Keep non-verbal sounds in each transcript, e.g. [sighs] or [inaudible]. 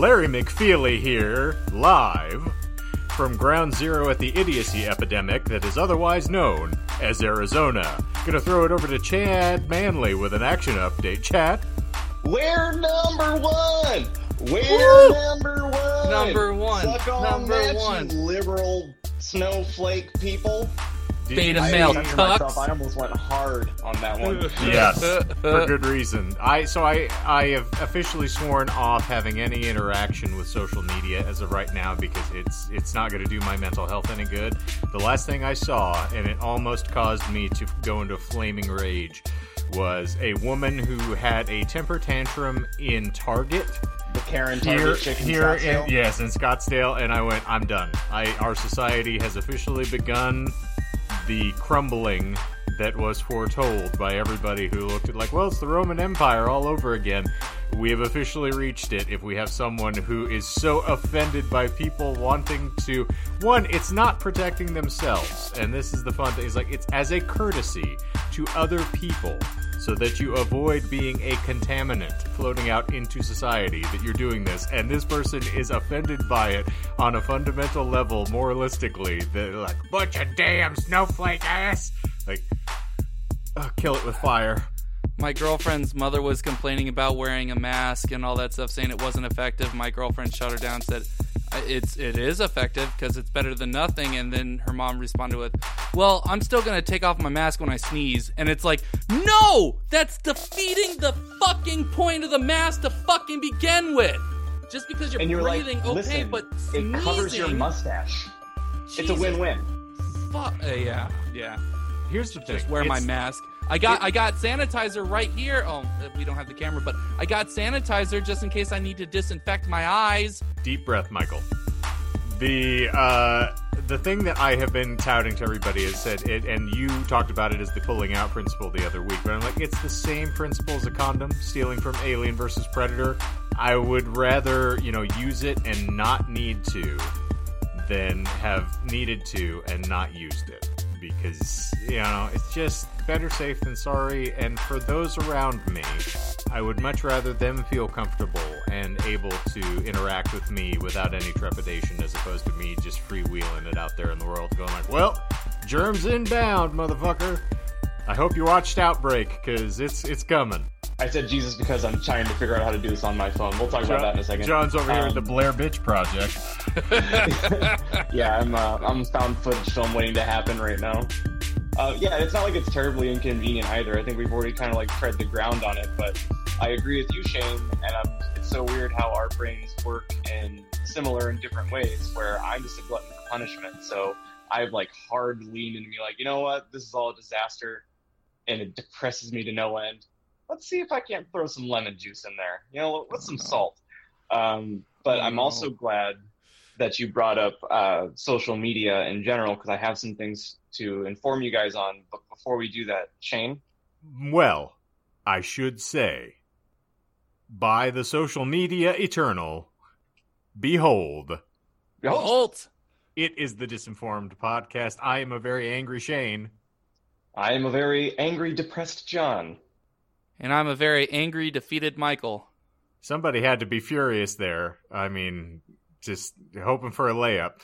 Larry McFeely here, live from ground zero at the idiocy epidemic that is otherwise known as Arizona. Gonna throw it over to Chad Manley with an action update. Chad? We're number one! We're Woo! number one! Number one. Suck on Number that, you one. liberal snowflake people. Did Beta I male see- cucks. I almost went hard on that one. [laughs] Yes, [laughs] for good reason. I so I I have officially sworn off having any interaction with social media as of right now because it's it's not going to do my mental health any good. The last thing I saw, and it almost caused me to go into flaming rage, was a woman who had a temper tantrum in Target The Karen here Target chicken here in Scottsdale. yes in Scottsdale, and I went, I'm done. I our society has officially begun the crumbling that was foretold by everybody who looked at like, well, it's the Roman Empire all over again. We have officially reached it. If we have someone who is so offended by people wanting to, one, it's not protecting themselves, and this is the fun thing. Is like it's as a courtesy to other people, so that you avoid being a contaminant floating out into society. That you're doing this, and this person is offended by it on a fundamental level, moralistically. They're like, bunch of damn snowflake ass. Like, oh, kill it with fire. My girlfriend's mother was complaining about wearing a mask and all that stuff, saying it wasn't effective. My girlfriend shut her down, and said it's it is effective because it's better than nothing. And then her mom responded with, "Well, I'm still gonna take off my mask when I sneeze." And it's like, no, that's defeating the fucking point of the mask to fucking begin with. Just because you're And you're breathing, like, okay, listen, but it covers your mustache. It's a win-win. Fuck, uh, yeah, yeah. Here's the thing. just wear my mask. I got it- I got sanitizer right here. Oh, we don't have the camera, but I got sanitizer just in case I need to disinfect my eyes. Deep breath, Michael. The uh, the thing that I have been touting to everybody is said it, and you talked about it as the pulling out principle the other week. But I'm like, it's the same principle as a condom, stealing from Alien versus Predator. I would rather you know use it and not need to than have needed to and not used it because you know it's just better safe than sorry. And for those around me i would much rather them feel comfortable and able to interact with me without any trepidation as opposed to me just freewheeling it out there in the world going like well germs inbound motherfucker. I hope you watched outbreak because it's it's coming I said Jesus because I'm trying to figure out how to do this on my phone. We'll talk about that in a second. john's over here at the Um, blair bitch project [laughs] yeah, I'm uh, I'm found footage film waiting to happen right now. Uh, yeah, it's not like it's terribly inconvenient either. I think we've already kind of like tread the ground on it, but I agree with you, Shane. And um, it's so weird how our brains work in similar and different ways. Where I'm just a glutton for punishment, so I've like hard leaned into me like, you know what, this is all a disaster, and it depresses me to no end. Let's see if I can't throw some lemon juice in there. You know, with some salt. Um, but Oh, I'm no. also glad that you brought up uh, social media in general because I have some things to inform you guys on. But before we do that, Shane, Well, I should say, by the social media eternal, behold, Halt! it is the Disinformed Podcast. I am a very angry Shane. I am a very angry, depressed John. And I'm a very angry, defeated Michael. Somebody had to be furious there. I mean, just hoping for a layup.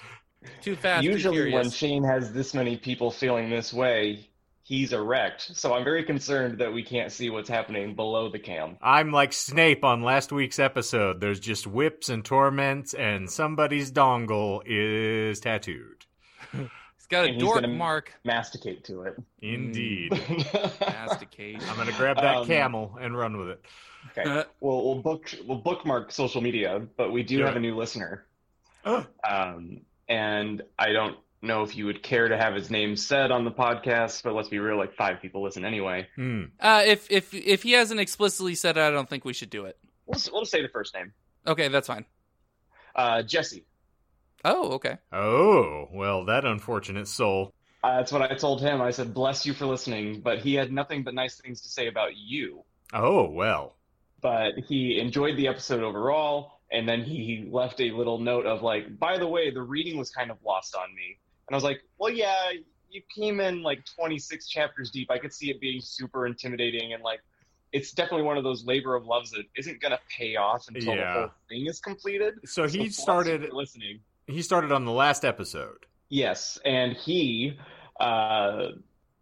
Too fast, Usually, too when. Shane has this many people feeling this way, he's erect. So I'm very concerned that we can't see what's happening below the cam. I'm like Snape on last week's episode. There's just whips and torments, and somebody's dongle is tattooed. [laughs] He's got a And dork gonna- mark. Masticate to it. Indeed. [laughs] Masticate. I'm gonna grab that Um, camel and run with it. Okay. [laughs] We'll we'll book we'll bookmark social media, but we do Do have it. a new listener. [gasps] Um, and I don't know if you would care to have his name said on the podcast, but let's be real, like five people listen anyway. Hmm. Uh, if if if he hasn't explicitly said it, I don't think we should do it. We'll we'll say the first name. Okay, that's fine. Uh, Jesse. Oh, okay. Oh, well, that unfortunate soul. Uh, that's what I told him. I said, "Bless you for listening," but he had nothing but nice things to say about you. Oh, well. But he enjoyed the episode overall, and then he left a little note of like, "By the way, the reading was kind of lost on me." And I was like, "Well, yeah, you came in like 26 chapters deep. I could see it being super intimidating and like it's definitely one of those labor of loves that isn't going to pay off until Yeah. the whole thing is completed. So he started. listening. He started on the last episode. Yes, and he uh,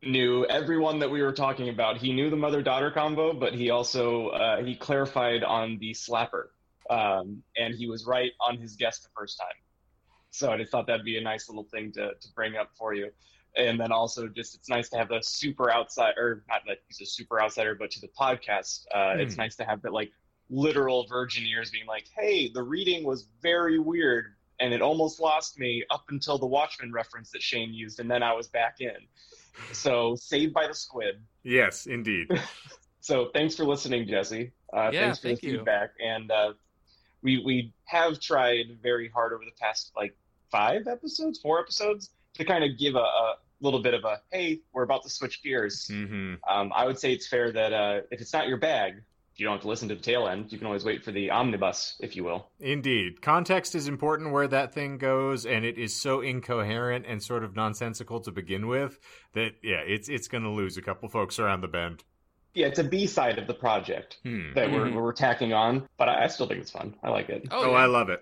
knew everyone that we were talking about. He knew the mother-daughter combo, but he also uh, he clarified on the slapper, um, and he was right on his guess the first time. So I just thought that'd be a nice little thing to to bring up for you. And then also, just it's nice to have the super outside, or not that he's a super outsider, but to the podcast, uh, it's Hmm. nice to have that like literal virgin ears being like, "Hey, the reading was very weird, and it almost lost me up until the Watchmen reference that Shane used, and then I was back in." So saved by the squid. Yes, indeed. [laughs] So thanks for listening, Jesse. Uh, Yeah, thanks for thank the you. feedback, and uh, we we have tried very hard over the past like five episodes, four episodes, to kind of give a, a little bit of a hey, we're about to switch gears. hmm Um, I would say it's fair that uh, if it's not your bag, you don't have to listen to the tail end. You can always wait for the omnibus, if you will. Indeed. Context is important where that thing goes, and it is so incoherent and sort of nonsensical to begin with that, yeah, it's it's going to lose a couple folks around the bend. Yeah, it's a B side of the project Hmm. that we're we're tacking on, but I, I still think it's fun. I like it. Oh, yeah. I love it.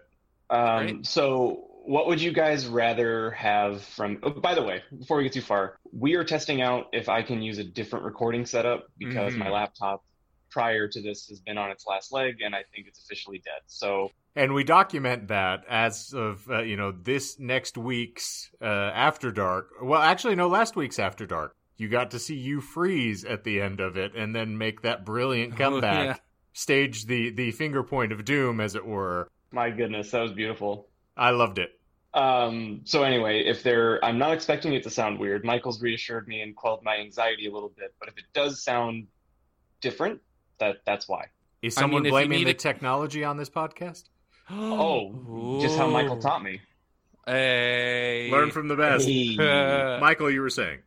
Um, Great. so, what would you guys rather have from? Oh, by the way, before we get too far, we are testing out if I can use a different recording setup because Mhm. my laptop prior to this has been on its last leg, and I think it's officially dead. So, And we document that as of, uh, you know, this next week's uh, After Dark. Well, actually, no, last week's After Dark. You got to see you freeze at the end of it and then make that brilliant Oh, comeback. yeah. Stage the, the finger point of doom, as it were. my goodness, that was beautiful. I loved it. Um, so anyway, if there, I'm not expecting it to sound weird. Michael's reassured me and quelled my anxiety a little bit, but if it does sound different, that that's why. Is I mean, someone blaming the a- technology on this podcast? Oh, just how Michael taught me. Hey. Learn from the best. Hey. [laughs] Michael, you were saying.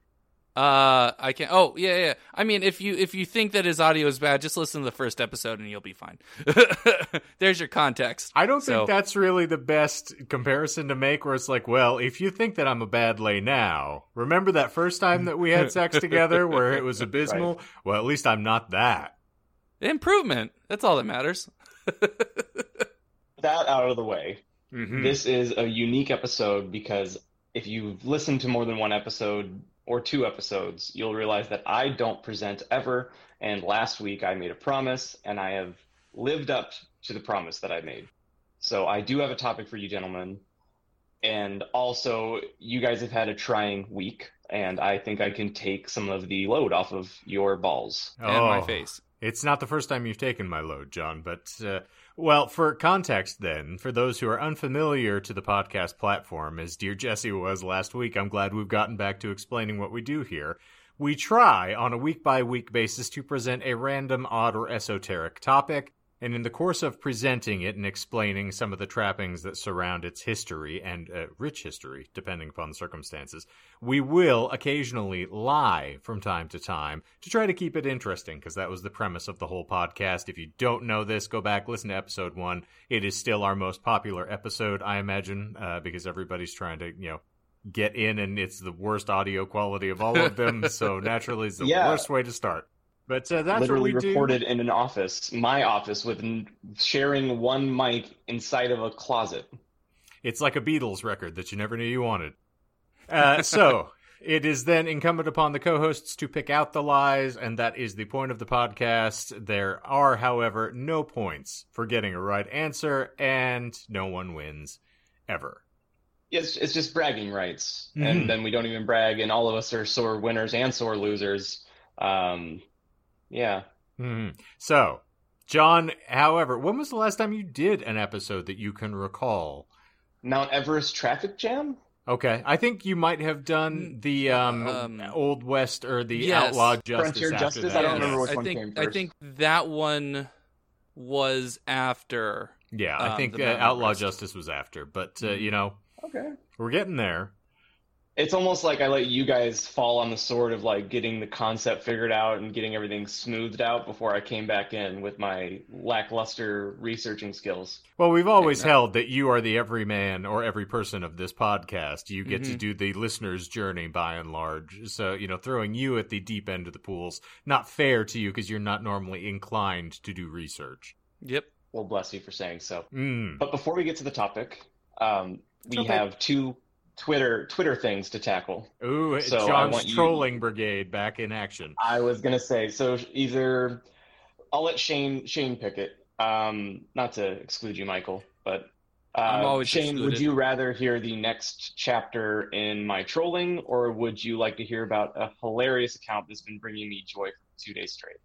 Uh, I can't. Oh, yeah, yeah. I mean, if you if you think that his audio is bad, just listen to the first episode and you'll be fine. [laughs] There's your context. I don't So- think that's really the best comparison to make where it's like, well, if you think that I'm a bad lay now, remember that first time that we had sex [laughs] together where it was abysmal? Well, at least I'm not that. Improvement. That's all that matters. [laughs] That out of the way. Mhm. This is a unique episode because if you've listened to more than one episode or two episodes, you'll realize that I don't present ever. And last week I made a promise, and I have lived up to the promise that I made. So I do have a topic for you, gentlemen. And also, you guys have had a trying week, and I think I can take some of the load off of your balls. And my Oh. face. It's not the first time you've taken my load, John, but, uh, well, for context then, for those who are unfamiliar to the podcast platform, as Dear Jesse was last week, I'm glad we've gotten back to explaining what we do here. We try on a week by week basis to present a random, odd, or esoteric topic, and in the course of presenting it and explaining some of the trappings that surround its history and uh, rich history, depending upon the circumstances, we will occasionally lie from time to time to try to keep it interesting, because that was the premise of the whole podcast. If you don't know this, go back, listen to episode one. It is still our most popular episode, I imagine, uh, because everybody's trying to, you know, get in, and it's the worst audio quality of all of them, [laughs] so naturally it's the Yeah. worst way to start. But uh, that's Literally recorded do. in an office, my office, with n- sharing one mic inside of a closet. It's like a Beatles record that you never knew you wanted. Uh, so [laughs] it is then incumbent upon the co-hosts to pick out the lies, and that is the point of the podcast. There are, however, no points for getting a right answer, and no one wins ever. It's it's just bragging rights, Mhm. and then we don't even brag, and all of us are sore winners and sore losers. Um, yeah, hmm So, John, however, when was the last time you did an episode that you can recall? Mount Everest traffic jam. Okay, I think you might have done the um, Um, Old West or the yes. Outlaw Justice. Frontier after Justice? that. I don't Yes. remember which I one think came I think that one was after. Yeah, I um, think uh, Outlaw Justice was after, but uh, Mhm. you know Okay. we're getting there. It's almost like I let you guys fall on the sword of like getting the concept figured out and getting everything smoothed out before I came back in with my lackluster researching skills. Well, we've always held that you are the everyman or every person of this podcast. You get to Mhm. do the listener's journey by and large. So, you know, throwing you at the deep end of the pools, not fair to you because you're not normally inclined to do research. Yep. Well, bless you for saying so. Mm. But before we get to the topic, um, we Okay. have two Twitter Twitter things to tackle. Ooh, So John's want you- trolling brigade back in action. I was gonna say so either I'll let Shane Shane pick it. Um, not to exclude you, Michael, but uh, Shane. Would you rather hear the next chapter in my trolling, or would you like to hear about a hilarious account that's been bringing me joy for two days straight?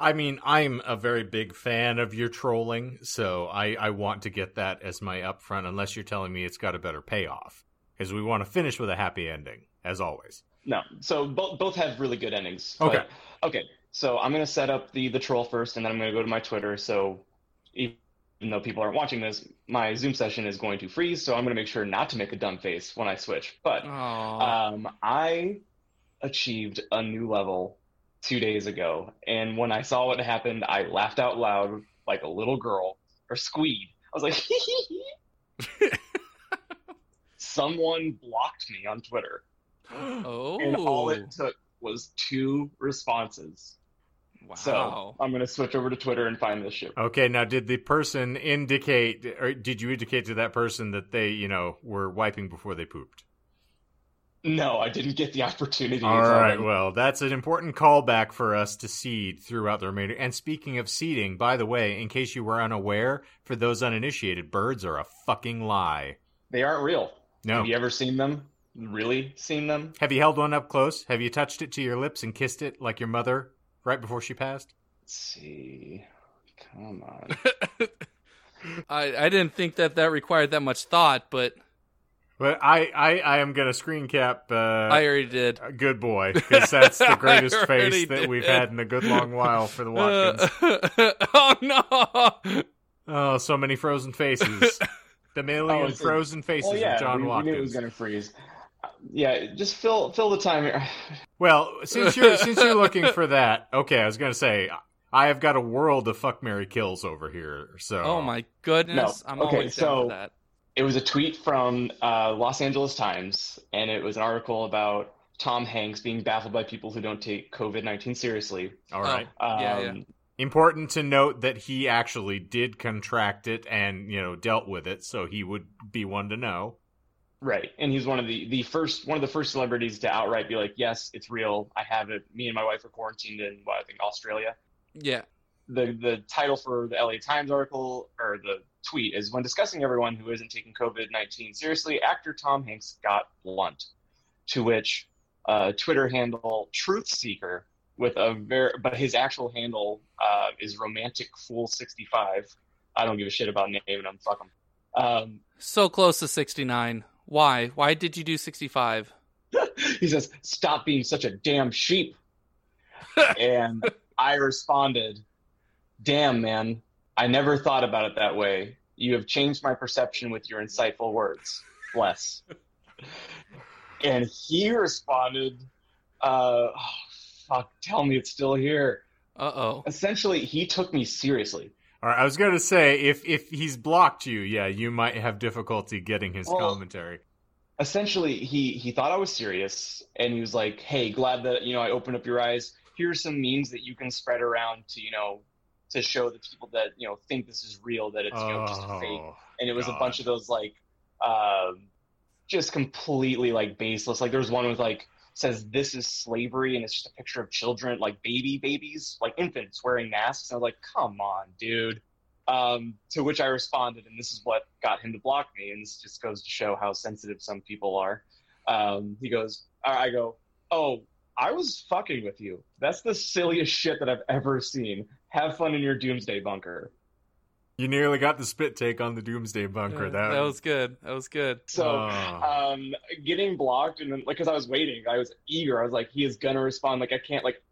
I mean, I'm a very big fan of your trolling, so I, I want to get that as my upfront, unless you're telling me it's got a better payoff. Because we want to finish with a happy ending, as always. No, so both both have really good endings. Okay. But- okay. So I'm gonna set up the the troll first, and then I'm gonna go to my Twitter. So even though people aren't watching this, my Zoom session is going to freeze. So I'm gonna make sure not to make a dumb face when I switch. But um, I achieved a new level two days ago, and when I saw what happened, I laughed out loud like a little girl or squeed. I was like, [laughs] [laughs] someone blocked me on Twitter. oh. [gasps] and all it oh. took was two responses. wow. So I'm gonna switch over to Twitter and find this shit. Okay, now did the person indicate, or did you indicate to that person that they, you know, were wiping before they pooped? No, I didn't get the opportunity. to All tell right, them. well, that's an important callback for us to seed throughout the remainder. And speaking of seeding, by the way, in case you were unaware, for those uninitiated, birds are a fucking lie. they aren't real. No. Have you ever seen them? Really seen them? Have you held one up close? Have you touched it to your lips and kissed it like your mother right before she passed? Let's see. Come on. [laughs] [laughs] I I didn't think that that required that much thought, but But I, I, I am gonna screen cap. Uh, I already did. good boy, because that's the [laughs] greatest already face that we've had in a good long while for the Watkins. Uh, oh no! Oh, so many frozen faces. The million Oh, it's a- frozen faces well, yeah, of John we, we Watkins. knew it was gonna freeze. Uh, Yeah, just fill fill the time here. [laughs] Well, since you're since you're looking [laughs] for that, okay, I was gonna say I have got a world of fuck Mary kills over here. So Oh my goodness! No. I'm Okay, always down so- for that. It was a tweet from uh, Los Angeles Times, and it was an article about Tom Hanks being baffled by people who don't take COVID nineteen seriously. All right. Um, Yeah, yeah. Important to note that he actually did contract it and you know dealt with it, so he would be one to know. Right, and he's one of the the first one of the first celebrities to outright be like, "Yes, it's real. I have it. Me and my wife are quarantined in what I think Australia." Yeah. The the title for the LA Times article or the tweet is when discussing everyone who isn't taking COVID nineteen seriously, actor Tom Hanks got blunt. To which uh, Twitter handle Truth Seeker with a very but his actual handle uh, is Romantic Fool sixty five. I don't give a shit about naming them. Fuck them. Um, So close to 69. Why? Why did you do 65? [laughs] he says, "Stop being such a damn sheep." [laughs] and I responded, "Damn, man, I never thought about it that way. You have changed my perception with your insightful words. Bless." [laughs] and he responded, uh, oh, "Fuck, tell me it's still here." Uh oh. Essentially, he took me seriously. All right, I was gonna say if if he's blocked you, yeah, you might have difficulty getting his Well, commentary. essentially he he thought I was serious and he was like, "Hey, glad that you know I opened up your eyes. Here's some memes that you can spread around to you know to show the people that you know think this is real that it's you know just a fake." Oh, And it was God. a bunch of those like um just completely like baseless. Like there was one with like says this is slavery and it's just a picture of children like baby babies like infants wearing masks. And I was like come on dude. Um, to which I responded and this is what got him to block me. And this just goes to show how sensitive some people are. Um, he goes I go oh I was fucking with you. That's the silliest shit that I've ever seen. Have fun in your doomsday bunker You nearly got the spit take on the Doomsday Bunker. Yeah, that, that was good. That was good. so Oh. um, getting blocked and then like because I was waiting, I was eager. I was like, he is gonna respond. Like I can't like,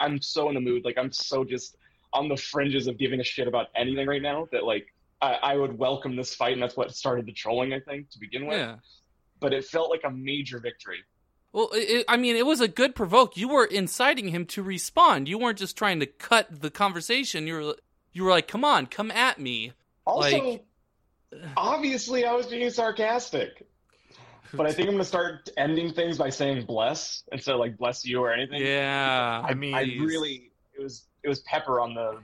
I'm so in the mood. Like I'm so just on the fringes of giving a shit about anything right now that like I, I would welcome this fight, and that's what started the trolling I think to begin with. Yeah. But it felt like a major victory. Well, it, I mean, it was a good provoke. You were inciting him to respond. You weren't just trying to cut the conversation. You were you were like, "Come on, come at me." Also, Like- obviously, I was being sarcastic. But I think I'm gonna start ending things by saying "bless" instead of like "bless you" or anything. Yeah. I mean, I really it was it was pepper on the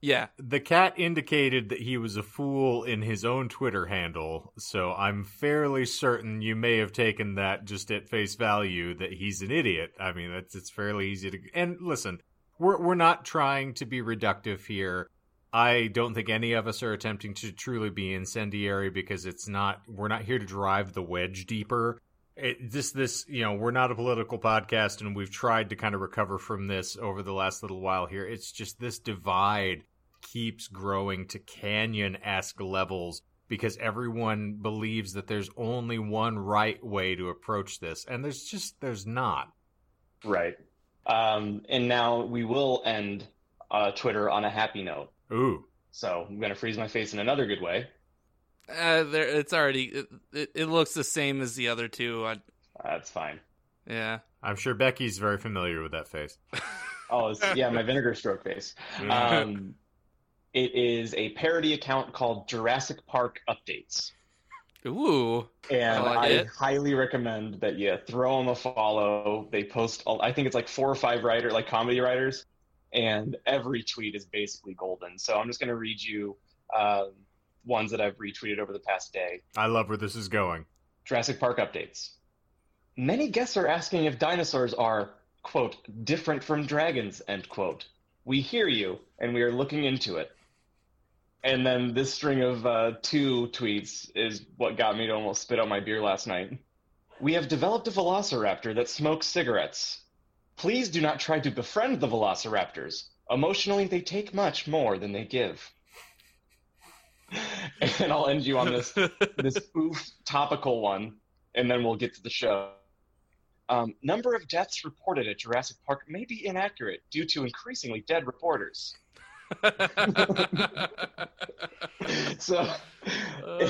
Yeah. the cat indicated that he was a fool in his own Twitter handle, so I'm fairly certain you may have taken that just at face value that he's an idiot. I mean, that's it's fairly easy to. And listen, we're we're not trying to be reductive here. I don't think any of us are attempting to truly be incendiary because it's not. We're not here to drive the wedge deeper. It, this this you know we're not a political podcast and we've tried to kind of recover from this over the last little while here it's just this divide keeps growing to canyon-esque levels because everyone believes that there's only one right way to approach this and there's just there's not right. Um, and now we will end uh, Twitter on a happy note. Ooh So I'm gonna freeze my face in another good way. Uh, there, it's already. It, it, it looks the same as the other two. I, That's fine. yeah. i'm sure becky's very familiar with that face [laughs] Oh, it's, yeah, my vinegar stroke face. [laughs] Um, it is a parody account called Jurassic Park Updates. Ooh. And I like I highly recommend that you throw them a follow. They post, I think it's like four or five writer, like comedy writers, and every tweet is basically golden. So I'm just going to read you um, ones that I've retweeted over the past day. i love where this is going Jurassic Park updates. Many guests are asking if dinosaurs are, quote, different from dragons, end quote. We hear you, and we are looking into it. And then this string of uh, two tweets is what got me to almost spit out my beer last night. We have developed a velociraptor that smokes cigarettes. Please do not try to befriend the velociraptors. Emotionally, they take much more than they give. [laughs] and I'll end you on this this spoof topical one, and then we'll get to the show. Um, number of deaths reported at Jurassic Park may be inaccurate due to increasingly dead reporters. [laughs] [laughs] So Uh,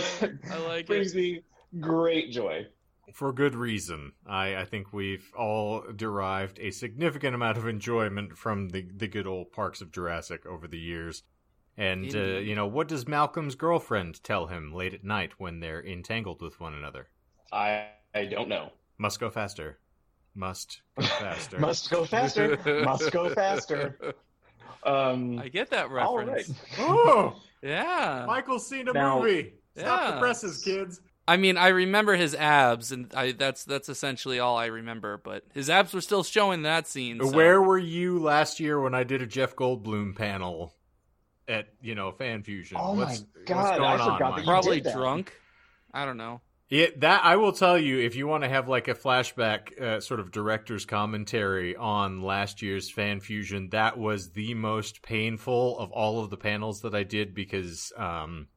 I like brings it. me great joy. For good reason. I, I think we've all derived a significant amount of enjoyment from the, the good old parks of Jurassic over the years. And, uh, you know, what does Malcolm's girlfriend tell him late at night when they're entangled with one another? I I don't know. Must go faster. Must go [laughs] faster. Must go faster. Must go faster. Um, I get that all reference. right. oh! [laughs] Yeah. Michael's seen a Now- movie! Stop the presses, kids! I mean, I remember his abs, and I that's that's essentially all I remember. But his abs were still showing that scene. so- Where were you last year when I did a Jeff Goldblum panel at, you know, Fan Fusion? Oh my God, what's I on, forgot that you Probably did that. drunk. I don't know. It, that I will tell you if you want to have like a flashback uh, sort of director's commentary on last year's fan fusion that was the most painful of all of the panels that I did because um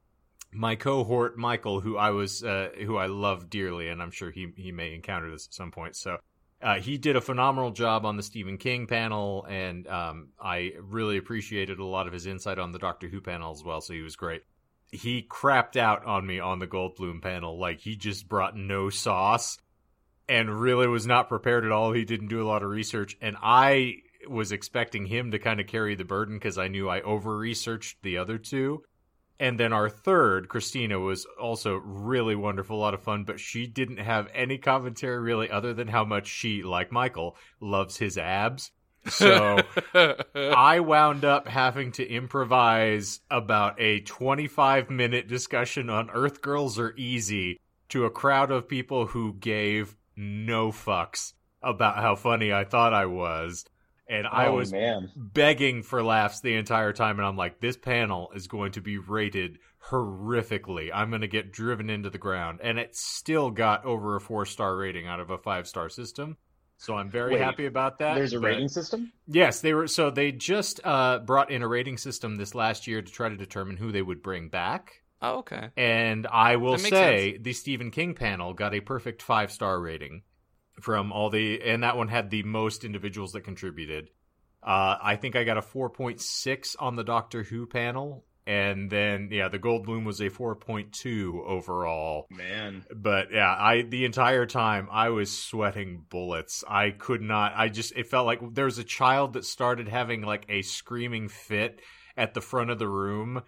my cohort Michael who I was uh, who I love dearly and I'm sure he he may encounter this at some point so uh, he did a phenomenal job on the Stephen King panel, and um, I really appreciated a lot of his insight on the Doctor Who panel as well. So he was great he crapped out on me on the Goldblum panel. Like he just brought no sauce and really was not prepared at all. He didn't do a lot of research, and I was expecting him to kind of carry the burden because I knew I over researched the other two. And then our third, Christina, was also really wonderful, a lot of fun, but she didn't have any commentary really other than how much she, like Michael, loves his abs. So [laughs] I wound up having to improvise about a 25 minute discussion on Earth Girls Are Easy to a crowd of people who gave no fucks about how funny I thought I was. And I Oh, was man. begging for laughs the entire time. And I'm like, this panel is going to be rated horrifically. I'm going to get driven into the ground. And it still got over a four star rating out of a five star system. So I'm very Wait, happy about that. There's a but- rating system? Yes, they were. So they just uh, brought in a rating system this last year to try to determine who they would bring back. oh, okay. And I will That makes say the Stephen King panel got a perfect five star rating from all the, and that one had the most individuals that contributed. Uh, I think I got a 4.6 on the Doctor Who panel, and then yeah, the Goldblum was a 4.2 overall. Man. But yeah, I the entire time I was sweating bullets. I could not. I just it felt like there was a child that started having like a screaming fit at the front of the room.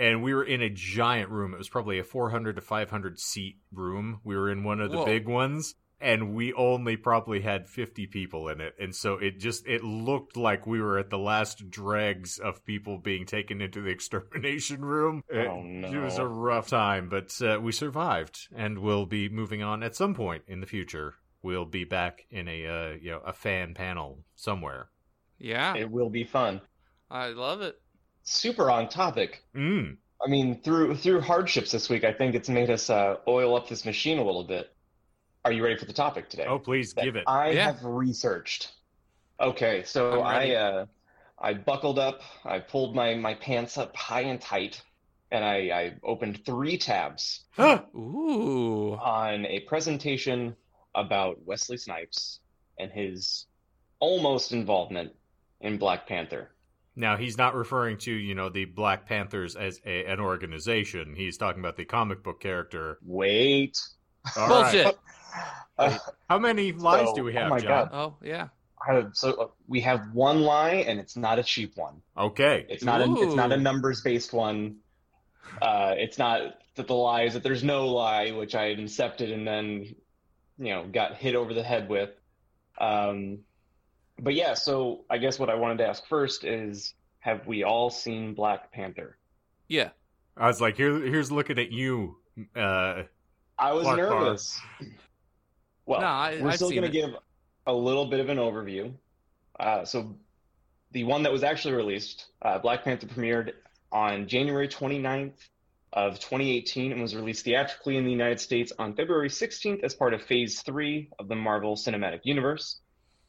And we were in a giant room. It was probably a 400 to 500 seat room. We were in one of the Whoa. big ones and we only probably had 50 people in it and so it just it looked like we were at the last dregs of people being taken into the [laughs] extermination room it, Oh, no. it was a rough time but uh, we survived and we'll be moving on at some point in the future we'll be back in a uh, you know a fan panel somewhere Yeah, It will be fun. I love it. Super on topic. mm. I mean, through through hardships this week, I think it's made us uh, oil up this machine a little bit. Are you ready for the topic today? oh please give it I Yeah. have researched. Okay, so I'm. I uh, I buckled up, I pulled my my pants up high and tight, and I, I opened three tabs Ooh. on a presentation about Wesley Snipes and his almost involvement in Black Panther. now he's not referring to you know the black panthers as a, an organization he's talking about the comic book character Wait. All right. Bullshit. Uh, how many lies So- do we oh have my john God. Oh yeah. I- so uh, we have one lie, and it's not a cheap one. okay It's not a it's not a numbers based one. Uh, it's not that the lie is that there's no lie, which I had incepted and then, you know, got hit over the head with. Um, but yeah, so I guess what I wanted to ask first is, have we all seen Black Panther? Yeah. I was like, here, here's looking at you. Uh, I was Clark Barr. Well, No, I- we're I've still going to give a little bit of an overview. Uh, so, the one that was actually released, uh, Black Panther premiered on January 29th of 2018 and was released theatrically in the United States on February 16th as part of Phase 3 of the Marvel Cinematic Universe.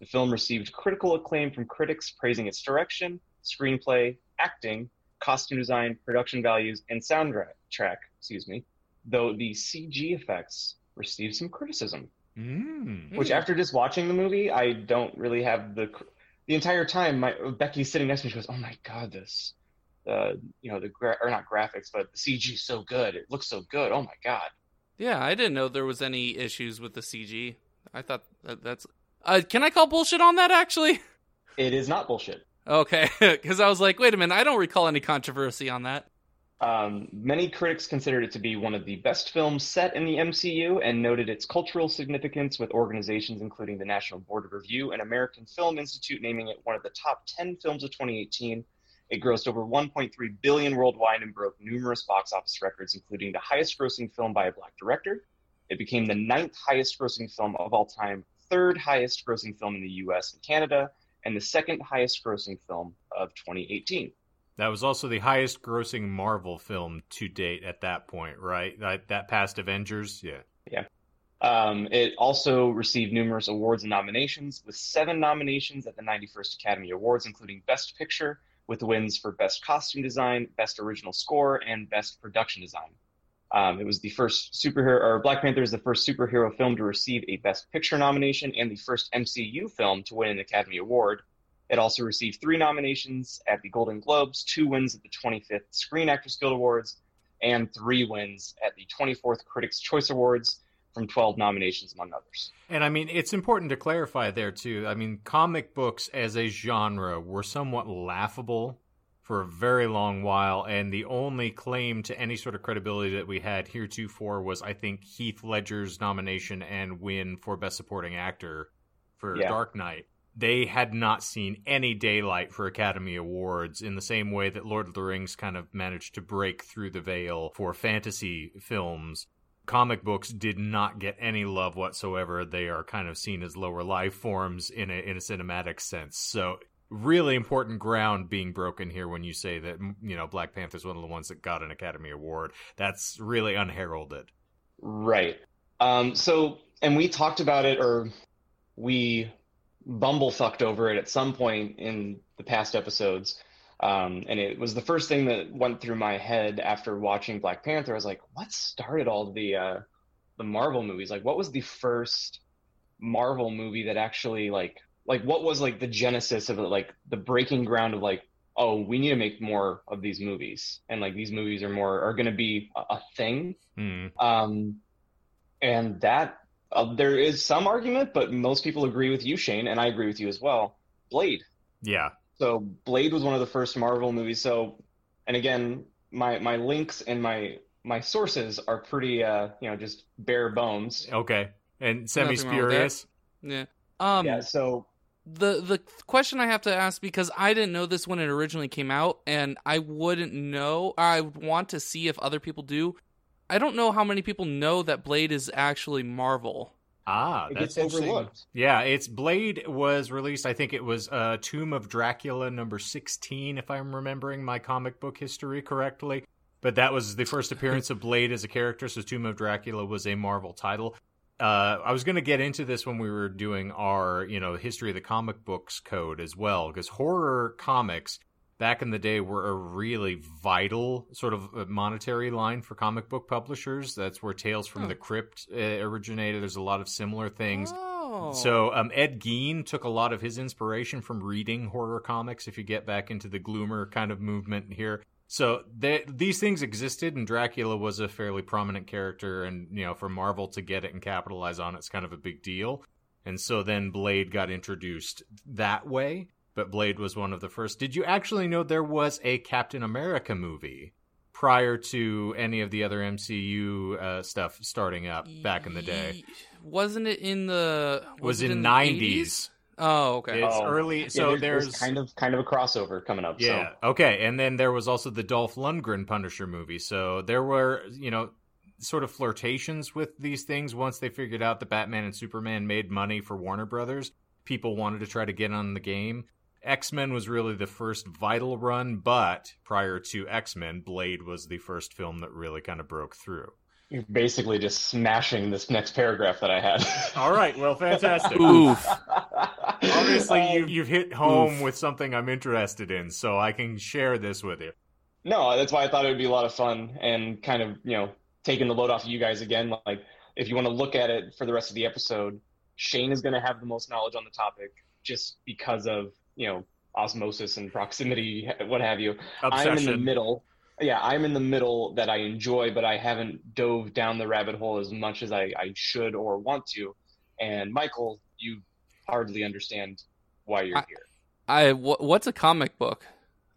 The film received critical acclaim from critics praising its direction, screenplay, acting, costume design, production values, and soundtrack, excuse me, though the CG effects received some criticism mm. which after just watching the movie, I don't really have the the entire time. My Becky's sitting next to me. She goes, "Oh my god, this, uh, you know, the gra- or not graphics, but the CG is so good. It looks so good. Oh my god." Yeah, I didn't know there was any issues with the CG. I thought that, that's. Uh, can I call bullshit on that? Actually, It is not bullshit. okay, [laughs] because I was like, wait a minute, I don't recall any controversy on that. Um, many critics considered it to be one of the best films set in the MCU and noted its cultural significance, with organizations including the National Board of Review and American Film Institute naming it one of the top 10 films of 2018. It grossed over 1.3 billion worldwide and broke numerous box office records, including the highest-grossing film by a black director. It became the ninth highest-grossing film of all time, third highest-grossing film in the U.S. and Canada, and the second highest-grossing film of 2018. That was also the highest grossing Marvel film to date at that point, right? That, that past Avengers? Yeah. Yeah. Um, it also received numerous awards and nominations, with seven nominations at the 91st Academy Awards, including Best Picture, with wins for Best Costume Design, Best Original Score, and Best Production Design. Um, it was the first superhero, or Black Panther is the first superhero film to receive a Best Picture nomination and the first MCU film to win an Academy Award. It also received three nominations at the Golden Globes, two wins at the 25th Screen Actors Guild Awards, and three wins at the 24th Critics' Choice Awards from 12 nominations, among others. And I mean, it's important to clarify there, too. I mean, comic books as a genre were somewhat laughable for a very long while, and the only claim to any sort of credibility that we had heretofore was, I think, Heath Ledger's nomination and win for Best Supporting Actor for Yeah. Dark Knight. They had not seen any daylight for Academy Awards in the same way that Lord of the Rings kind of managed to break through the veil for fantasy films comic books did not get any love whatsoever. They are kind of seen as lower life forms in a in a cinematic sense. So really important ground being broken here when you say that you know Black Panther's one of the ones that got an Academy Award. That's really unheralded. Right. Um, so, and we talked about it, or we bumblefucked over it at some point in the past episodes. Um, and it was the first thing that went through my head after watching Black Panther. I was like, what started all the uh, the Marvel movies? Like, what was the first Marvel movie that actually like like what was like the genesis of it, like the breaking ground of like oh, we need to make more of these movies, and like these movies are more are going to be a, a thing. Hmm. Um, and that uh, there is some argument, but most people agree with you, Shane, and I agree with you as well. Blade. Yeah. So Blade was one of the first Marvel movies. So, and again, my my links and my my sources are pretty, uh, you know, just bare bones. Okay. And semi Nothing wrong with that. spurious. Yeah. Um, yeah. So the the question I have to ask because I didn't know this when it originally came out, and I wouldn't know. I would want to see if other people do. I don't know how many people know that Blade is actually Marvel. Ah, it that's gets overlooked. Yeah, it's Blade was released. I think it was uh, Tomb of Dracula number sixteen, if I'm remembering my comic book history correctly. But that was the first appearance of Blade as a character. So Tomb of Dracula was a Marvel title. Uh, I was going to get into this when we were doing our, you know, history of the comic books code as well, because horror comics back in the day were a really vital sort of uh, monetary line for comic book publishers. That's where Tales from the Crypt uh, originated. There's a lot of similar things. Oh, So um, Ed Gein took a lot of his inspiration from reading horror comics. If you get back into the gloomer kind of movement here, so they, these things existed, and Dracula was a fairly prominent character, and you know for Marvel to get it and capitalize on it's kind of a big deal. And so then Blade got introduced that way, but Blade was one of the first. Did you actually know there was a Captain America movie prior to any of the other MCU uh, stuff starting up back in the day? Wasn't it in the Was, it in 90s. Oh, okay. It's Oh, early, yeah, so there's, there's, kind of kind of a crossover coming up. yeah, okay, and then there was also the Dolph Lundgren Punisher movie. So there were, you know, sort of flirtations with these things. Once they figured out that Batman and Superman made money for Warner Brothers, people wanted to try to get on the game. X Men was really the first vital run, but prior to X Men, Blade was the first film that really kind of broke through. You're basically just smashing this next paragraph that I had. [laughs] All right, well, fantastic. [laughs] Oof. Obviously, Um, you, you've hit home Oof. with something I'm interested in, so I can share this with you. No, that's why I thought it would be a lot of fun and kind of, you know, taking the load off of you guys again. Like, if you want to look at it for the rest of the episode, Shane is going to have the most knowledge on the topic just because of, you know, osmosis and proximity, [laughs] what have you. Obsession. I'm in the middle. Yeah, I'm in the middle that I enjoy, but I haven't dove down the rabbit hole as much as I, I should or want to. And Michael, you hardly understand why you're I- here. I what's a comic book?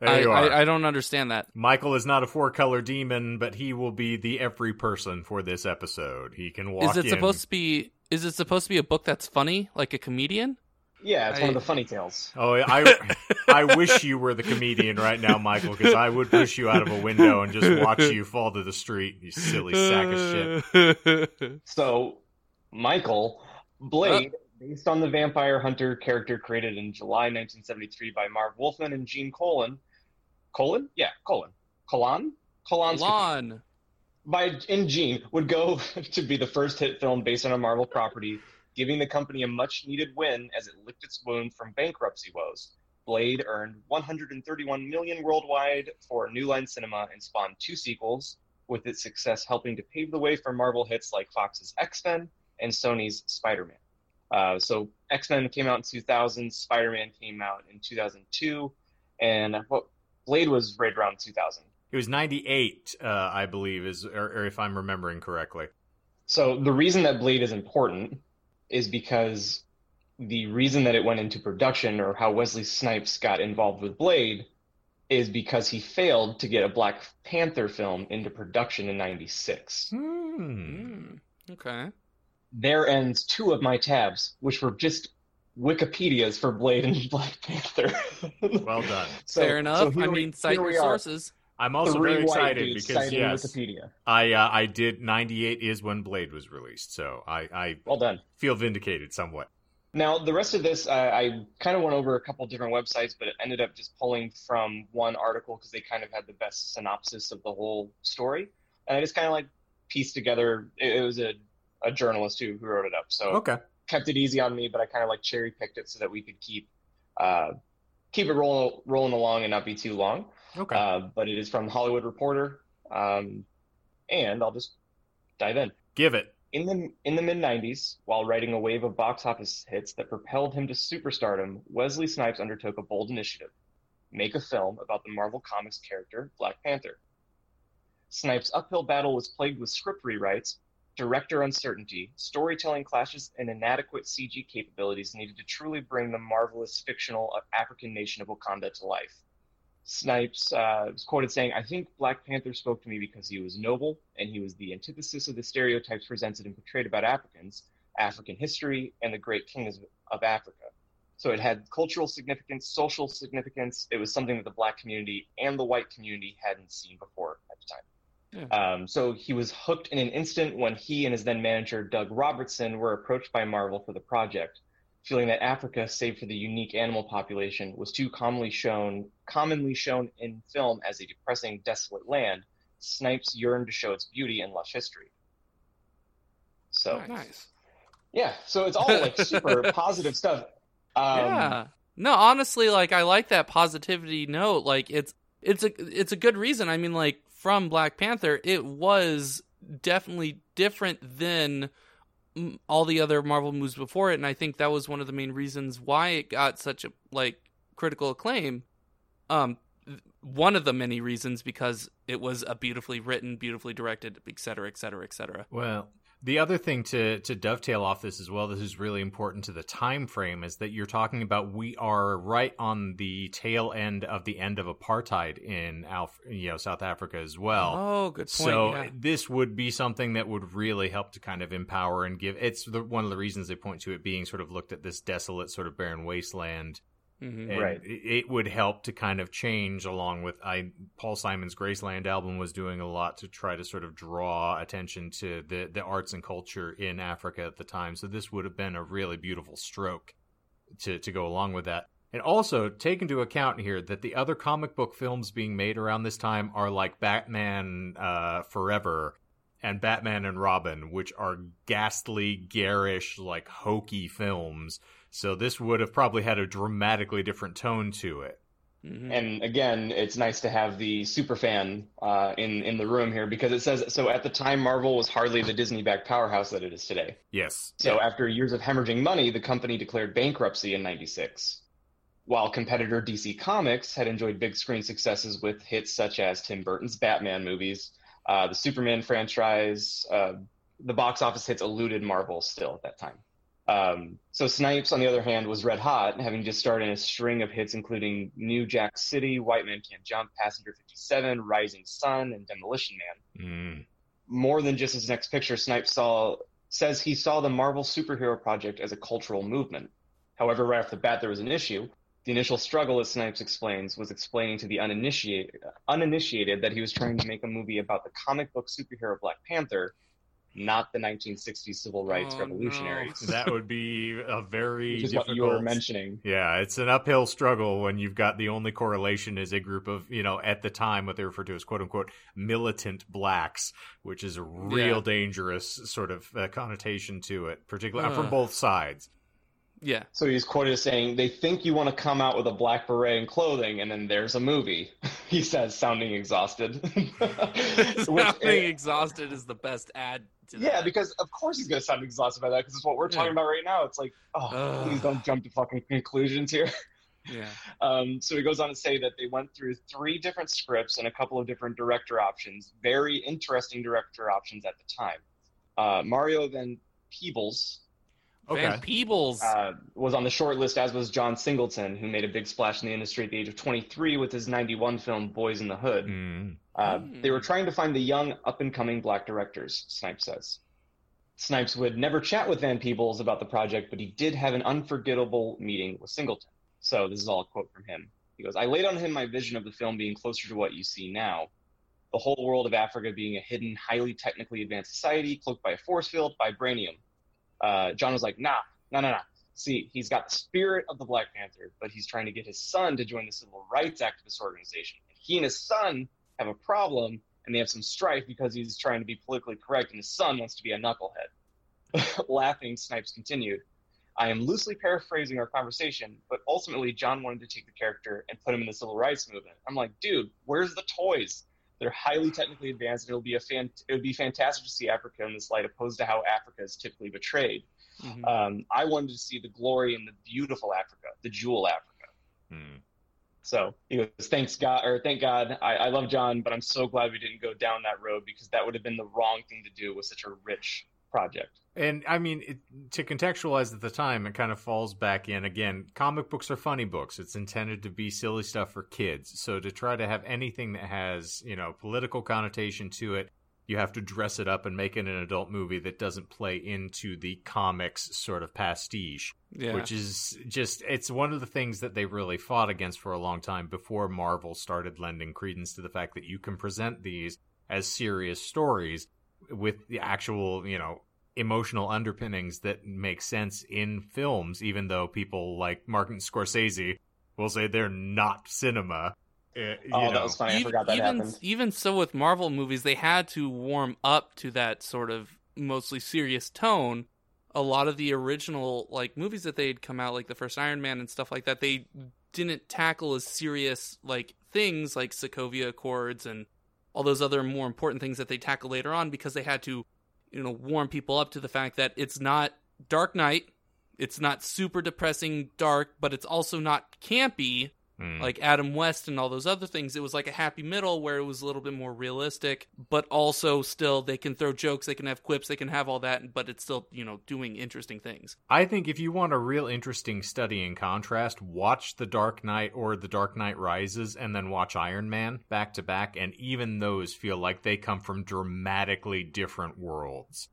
There I, you are. I I don't understand that. Michael is not a four color demon, but he will be the every person for this episode. He can walk Is it in. supposed to be? Is it supposed to be a book that's funny, like a comedian? Yeah, it's one of the funny tales. Oh, I I wish you were the comedian right now, Michael, because I would push you out of a window and just watch you fall to the street. You silly sack of shit. [laughs] So, Michael Blade, based on the vampire hunter character created in July 1973 by Marv Wolfman and Gene Colan. Colan? Yeah, Colan. Colan? Colan's Lawn. by in Gene would go [laughs] to be the first hit film based on a Marvel property, giving the company a much needed win as it licked its wound from bankruptcy woes. Blade earned 131 million worldwide for New Line Cinema and spawned two sequels, with its success helping to pave the way for Marvel hits like Fox's X-Men and Sony's Spider-Man. Uh, so X-Men came out in 2000, Spider-Man came out in 2002, and what Blade was right around 2000. It was 98, uh, I believe, is or, or if I'm remembering correctly. So the reason that Blade is important is because the reason that it went into production or how Wesley Snipes got involved with Blade is because he failed to get a Black Panther film into production in 96. Hmm. Mm, okay. There ends two of my tabs, which were just Wikipedias for Blade and [laughs] Black Panther. Well done. So- Fair enough. so I we- mean, cite your we are. sources. I'm also Three very excited because yes, Wikipedia. I uh, I did 98 is when Blade was released, so I I Well done. feel vindicated somewhat. Now, the rest of this, uh, I kind of went over a couple different websites, but it ended up just pulling from one article because they kind of had the best synopsis of the whole story. And I just kind of like pieced together. It, it was a, a journalist who, who wrote it up. So Okay. kept it easy on me, but I kind of like cherry picked it so that we could keep uh, keep it rolling rolling along and not be too long. Okay. Uh, but it is from Hollywood Reporter, um, and I'll just dive in. Give it. In the in the mid '90s, while writing a wave of box office hits that propelled him to superstardom, Wesley Snipes undertook a bold initiative. make a film about the Marvel Comics character Black Panther. Snipes' uphill battle was plagued with script rewrites, director uncertainty, storytelling clashes, and inadequate CG capabilities needed to truly bring the marvelous fictional African nation of Wakanda to life. Snipes uh, was quoted saying, I think Black Panther spoke to me because he was noble and he was the antithesis of the stereotypes presented and portrayed about Africans, African history, and the great kings of Africa. So it had cultural significance, social significance. It was something that the black community and the white community hadn't seen before at the time. Yeah. Um, so he was hooked in an instant when he and his then manager, Doug Robertson, were approached by Marvel for the project feeling that Africa, save for the unique animal population, was too commonly shown commonly shown in film as a depressing, desolate land, Snipes yearned to show its beauty and lush history. So nice. Yeah, so it's all like super [laughs] positive stuff. Um, yeah. No, honestly, like I like that positivity note. Like it's it's a it's a good reason. I mean, like from Black Panther, it was definitely different than all the other Marvel movies before it, and I think that was one of the main reasons why it got such a like critical acclaim. Um, one of the many reasons because it was a beautifully written, beautifully directed, et cetera, et cetera, et cetera. Well, the other thing to to dovetail off this as well, this is really important to the time frame, is that you're talking about we are right on the tail end of the end of apartheid in Alf, you know South Africa as well. Oh, good point. So yeah. this would be something that would really help to kind of empower and give. It's the, one of the reasons they point to it being sort of looked at this desolate sort of barren wasteland Mm-hmm. Right. It would help to kind of change along with I Paul Simon's Graceland album was doing a lot to try to sort of draw attention to the the arts and culture in Africa at the time. So this would have been a really beautiful stroke to to go along with that. And also take into account here that the other comic book films being made around this time are like Batman uh, Forever and Batman and Robin, which are ghastly, garish, like hokey films so this would have probably had a dramatically different tone to it. Mm-hmm. And again, it's nice to have the super fan uh, in in the room here because it says so. At the time, Marvel was hardly the Disney-backed powerhouse that it is today. Yes. So yeah. after years of hemorrhaging money, the company declared bankruptcy in '96. While competitor DC Comics had enjoyed big screen successes with hits such as Tim Burton's Batman movies, uh, the Superman franchise, uh, the box office hits eluded Marvel still at that time. Um, so Snipes, on the other hand, was red hot, having just started a string of hits including New Jack City, White Man Can't Jump, Passenger 57, Rising Sun, and Demolition Man. Mm. More than just his next picture, Snipes saw says he saw the Marvel superhero project as a cultural movement. However, right off the bat, there was an issue. The initial struggle, as Snipes explains, was explaining to the uninitiated, uninitiated that he was trying to make a movie about the comic book superhero Black Panther, not the 1960s civil rights oh, revolutionaries. No. [laughs] that would be a very Which is difficult... what you were mentioning. Yeah, it's an uphill struggle when you've got the only correlation is a group of, you know, at the time what they refer to as quote unquote militant blacks, which is a real Yeah. dangerous sort of uh, connotation to it, particularly Ugh. from both sides. Yeah. So he's quoted as saying, "They think you want to come out with a black beret and clothing, and then there's a movie." [laughs] he says, sounding exhausted. [laughs] Which- Sounding exhausted is the best ad to yeah, because of course he's gonna sound exhausted by that because it's what we're talking about right now. It's like, oh, Ugh. please don't jump to fucking conclusions here. yeah. [laughs] Um, so he goes on to say that they went through three different scripts and a couple of different director options, very interesting director options at the time. Uh, Mario Van Peebles Okay. Van Peebles. uh, was on the short list, as was John Singleton, who made a big splash in the industry at the age of 23 with his 91 film Boys in the Hood. Mm. Uh, Hmm. They were trying to find the young, up and coming black directors, Snipes says. Snipes would never chat with Van Peebles about the project, but he did have an unforgettable meeting with Singleton. So this is all a quote from him. He goes, I laid on him my vision of the film being closer to what you see now. The whole world of Africa being a hidden, highly technically advanced society cloaked by a force field, vibranium. Uh, John was like, nah, nah, nah, nah. See, he's got the spirit of the Black Panther, but he's trying to get his son to join the civil rights activist organization. And he and his son have a problem, and they have some strife because he's trying to be politically correct, and his son wants to be a knucklehead. [laughs] Laughing, Snipes continued, I am loosely paraphrasing our conversation, but ultimately, John wanted to take the character and put him in the civil rights movement. I'm like, dude, where's the toys? They're highly technically advanced, and it'll be a fan- it would be fantastic to see Africa in this light, opposed to how Africa is typically betrayed. Mhm. Um, I wanted to see the glory in the beautiful Africa, the jewel Africa. Mm. So he goes, "Thanks God, or thank God. I, I love John, but I'm so glad we didn't go down that road because that would have been the wrong thing to do with such a rich project." And I mean, it, to contextualize at the time, it kind of falls back in again. Comic books are funny books. It's intended to be silly stuff for kids. So to try to have anything that has, you know, political connotation to it, you have to dress it up and make it an adult movie that doesn't play into the comics sort of pastiche. Yeah. Which is just, it's one of the things that they really fought against for a long time before Marvel started lending credence to the fact that you can present these as serious stories with the actual, you know, emotional underpinnings that make sense in films, even though people like Martin Scorsese will say they're not cinema. Uh, you Oh, know. that was funny. I even, forgot that even, happened. even so, with Marvel movies, they had to warm up to that sort of mostly serious tone. A lot of the original like movies that they'd come out, like the first Iron Man and stuff like that, they didn't tackle as serious like things like Sokovia Accords and all those other more important things that they tackle later on because they had to, you know, warm people up to the fact that it's not Dark Knight, it's not super depressing dark, but it's also not campy Hmm. like Adam West and all those other things. It was like a happy middle where it was a little bit more realistic, but also still they can throw jokes, they can have quips, they can have all that, but it's still, you know, doing interesting things. I think if you want a real interesting study in contrast, watch The Dark Knight or The Dark Knight Rises and then watch Iron Man back to back, and even those feel like they come from dramatically different worlds.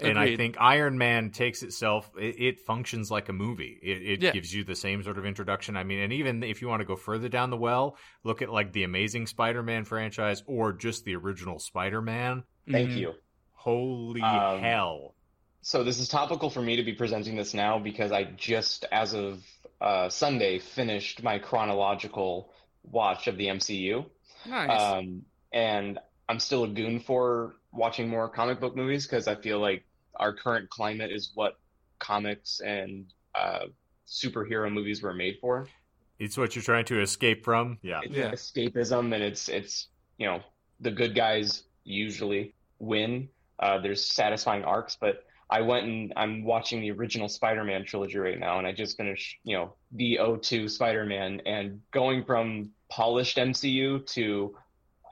And I think Iron Man takes itself, it, it functions like a movie. It, it Yeah. gives you the same sort of introduction. I mean, and even if you want to go further down the well, look at like the Amazing Spider Man franchise or just the original Spider Man. Thank Mhm. you. Holy Um, hell. So this is topical for me to be presenting this now because I just, as of uh, Sunday, finished my chronological watch of the MCU. Nice. Um, and I'm still a goon for watching more comic book movies because I feel like our current climate is what comics and uh, superhero movies were made for. It's what you're trying to escape from. Yeah. It's Yeah. escapism, and it's it's you know the good guys usually win. Uh, there's satisfying arcs, but I went and I'm watching the original Spider-Man trilogy right now, and I just finished you know the O2 Spider-Man, and going from polished MCU to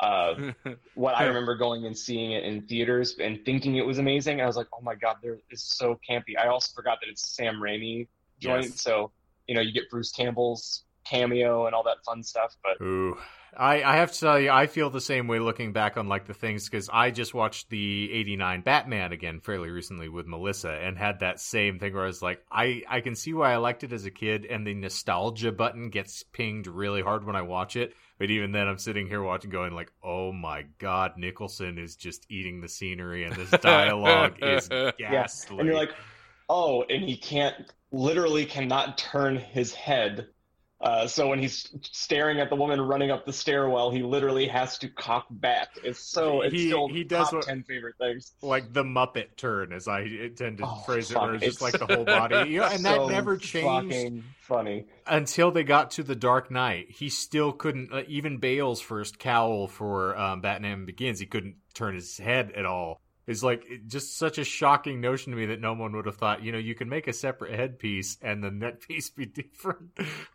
uh, [laughs] what I remember going and seeing it in theaters and thinking it was amazing. I was like, oh my god, there is so campy. I also forgot that it's Sam Raimi joint, Yes. so you know you get Bruce Campbell's cameo and all that fun stuff. But Ooh. I, I have to tell you, I feel the same way looking back on like the things because I just watched the '89 Batman again fairly recently with Melissa and had that same thing where I was like, I I can see why I liked it as a kid, and the nostalgia button gets pinged really hard when I watch it. But even then, I'm sitting here watching, going like, "Oh my God, Nicholson is just eating the scenery, and this dialogue is [laughs] ghastly." and you're like, oh, and he can't literally cannot turn his head. Uh, so when he's staring at the woman running up the stairwell, he literally has to cock back. It's so it's He- still he does top what- ten favorite things. like the Muppet turn, as I tend to Oh, phrase it, fuck, where it's just like the whole [laughs] body, you know, and that never changed. funny. until they got to the Dark Knight, he still couldn't. Uh, even Bale's first cowl for um, Batman Begins, he couldn't turn his head at all. It's like just such a shocking notion to me that no one would have thought. You know, you can make a separate headpiece and the neck [laughs] piece be different.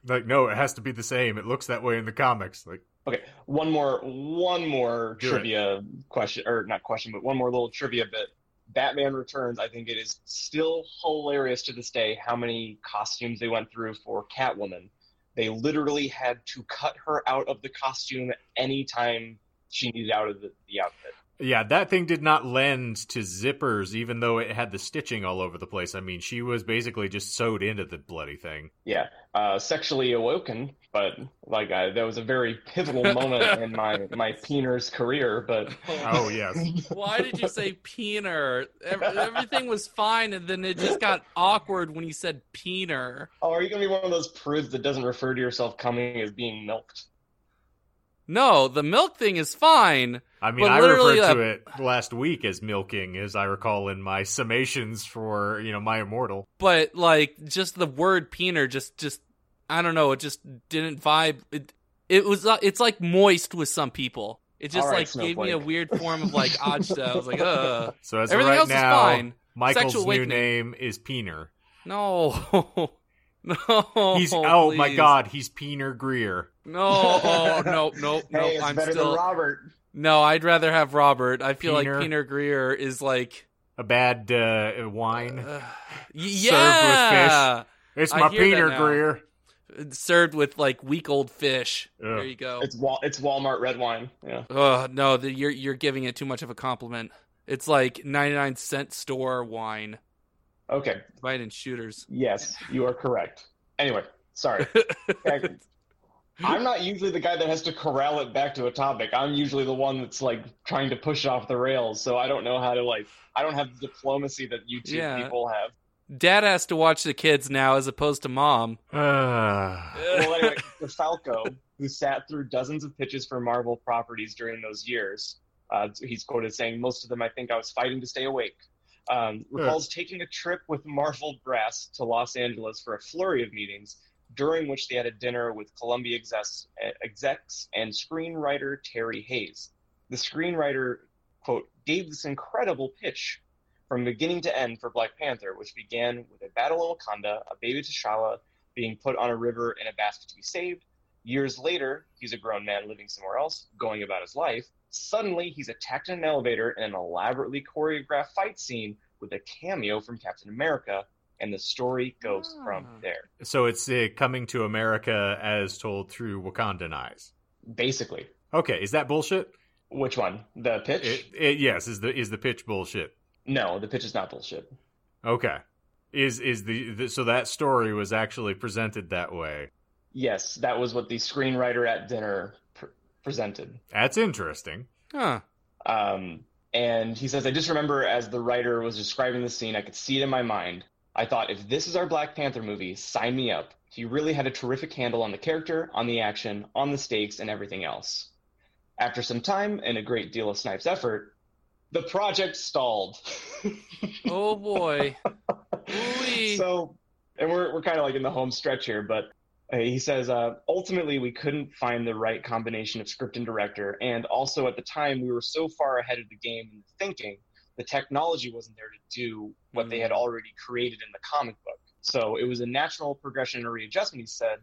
like, no, it has to be the same. It looks that way in the comics. Like, Okay, one more one more Do it. trivia question or not question, but one more little trivia bit. Batman Returns, I think it is still hilarious to this day how many costumes they went through for Catwoman. They literally had to cut her out of the costume anytime she needed out of the, the outfit. Yeah, that thing did not lend to zippers, even though it had the stitching all over the place. I mean, she was basically just sewed into the bloody thing. Yeah, uh, sexually awoken, but like uh, that was a very pivotal [laughs] moment in my my peener's career. But Oh yes. [laughs] Why did you say peener? Everything was fine, and then it just got awkward when you said peener. oh, are you gonna be one of those prudes that doesn't refer to yourself coming as being milked? No, the milk thing is fine. I mean, I literally, referred uh, to it last week as milking, as I recall in my summations for you know my immortal. but like just the word peener just just I don't know, it just didn't vibe. It it was uh, it's like moist with some people. It just All right, like gave me a weird form of like ajta. I was like, [laughs] uh So as everything right else now, is fine. Michael's Sexual new awakening. name is Peener. No. [laughs] no. He's oh my god, he's Peener Greer. No, oh no, no, no. [laughs] hey, it's I'm better still than Robert. no. I'd rather have Robert. I feel Peener. like Peter Greer is like A bad uh, wine. uh, y- with yeah, it's my Peter now. Greer. served with like week old fish. Ugh. There you go. It's Wal- it's Walmart red wine. Yeah. Oh no, the, you're you're giving it too much of a compliment. It's like 99 cent store wine. Okay. Bite and shooters. Yes, you are correct. Anyway, sorry. [laughs] Okay. I'm not usually the guy that has to corral it back to a topic. I'm usually the one that's like trying to push it off the rails. So I don't know how to like. I don't have the diplomacy that you two Yeah. people have. Dad has to watch the kids now as opposed to mom. Ah. [sighs] Well, anyway, DeFalco, who sat through dozens of pitches for Marvel properties during those years, uh, he's quoted saying, "Most of them, I think I was fighting to stay awake." Um, recalls taking a trip with Marvel brass to Los Angeles for a flurry of meetings, during which they had a dinner with Columbia execs, execs and screenwriter Terry Hayes. The screenwriter, quote, gave this incredible pitch from beginning to end for Black Panther, which began with a battle in Wakanda, a baby T'Challa being put on a river in a basket to be saved. Years later, he's a grown man living somewhere else, going about his life. Suddenly, he's attacked in an elevator in an elaborately choreographed fight scene with a cameo from Captain America, and the story goes from Ah. there. So it's uh, coming to America as told through Wakandan eyes. Basically. Okay, is that bullshit? Which one? The pitch? It, it, yes, is the is the pitch bullshit? no, the pitch is not bullshit. Okay, is is the, the so that story was actually presented that way? Yes, that was what the screenwriter at dinner pr- presented. That's interesting. Huh. Um, and he says, I just remember as the writer was describing the scene, I could see it in my mind. I thought, if this is our Black Panther movie, sign me up. He really had a terrific handle on the character, on the action, on the stakes, and everything else. After some time and a great deal of Snipes' effort, the project stalled. [laughs] Oh boy. So, and we're, we're kind of like in the home stretch here, but uh, he says, uh, ultimately, we couldn't find the right combination of script and director. And also, at the time, we were so far ahead of the game in the thinking, the technology wasn't there to do what they had already created in the comic book. So it was a natural progression and readjustment, he said,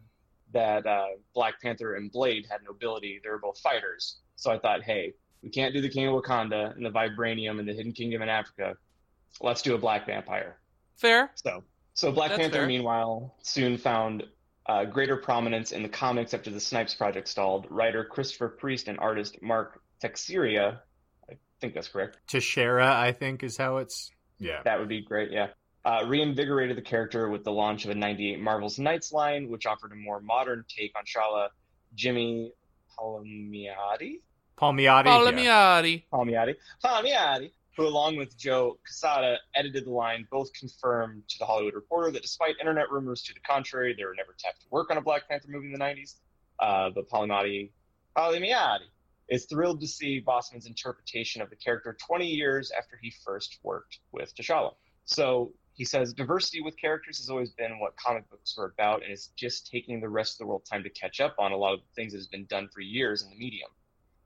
that uh, Black Panther and Blade had nobility. They were both fighters. So I thought, hey, we can't do the King of Wakanda and the Vibranium and the Hidden Kingdom in Africa. Let's do a Black Vampire. Fair. So, so Black That's Panther, fair. meanwhile, soon found uh, greater prominence in the comics after the Snipes project stalled. Writer Christopher Priest and artist Mark Texeira, I think that's correct. Teixeira, I think, is how it's. Yeah. That would be great, yeah. Uh, reinvigorated the character with the launch of a 98 Marvel's Knights line, which offered a more modern take on Shala. Jimmy Palmiotti? Palmiotti. yeah. Palmiati. Palmiotti, Palmiotti, who, along with Joe Quesada, edited the line, both confirmed to the Hollywood Reporter that despite internet rumors to the contrary, they were never tapped to work on a Black Panther movie in the 90s. Uh, but Palmiotti, Palmiotti is thrilled to see Boseman's interpretation of the character 20 years after he first worked with T'Challa. So he says diversity with characters has always been what comic books were about, and it's just taking the rest of the world time to catch up on a lot of things that has been done for years in the medium.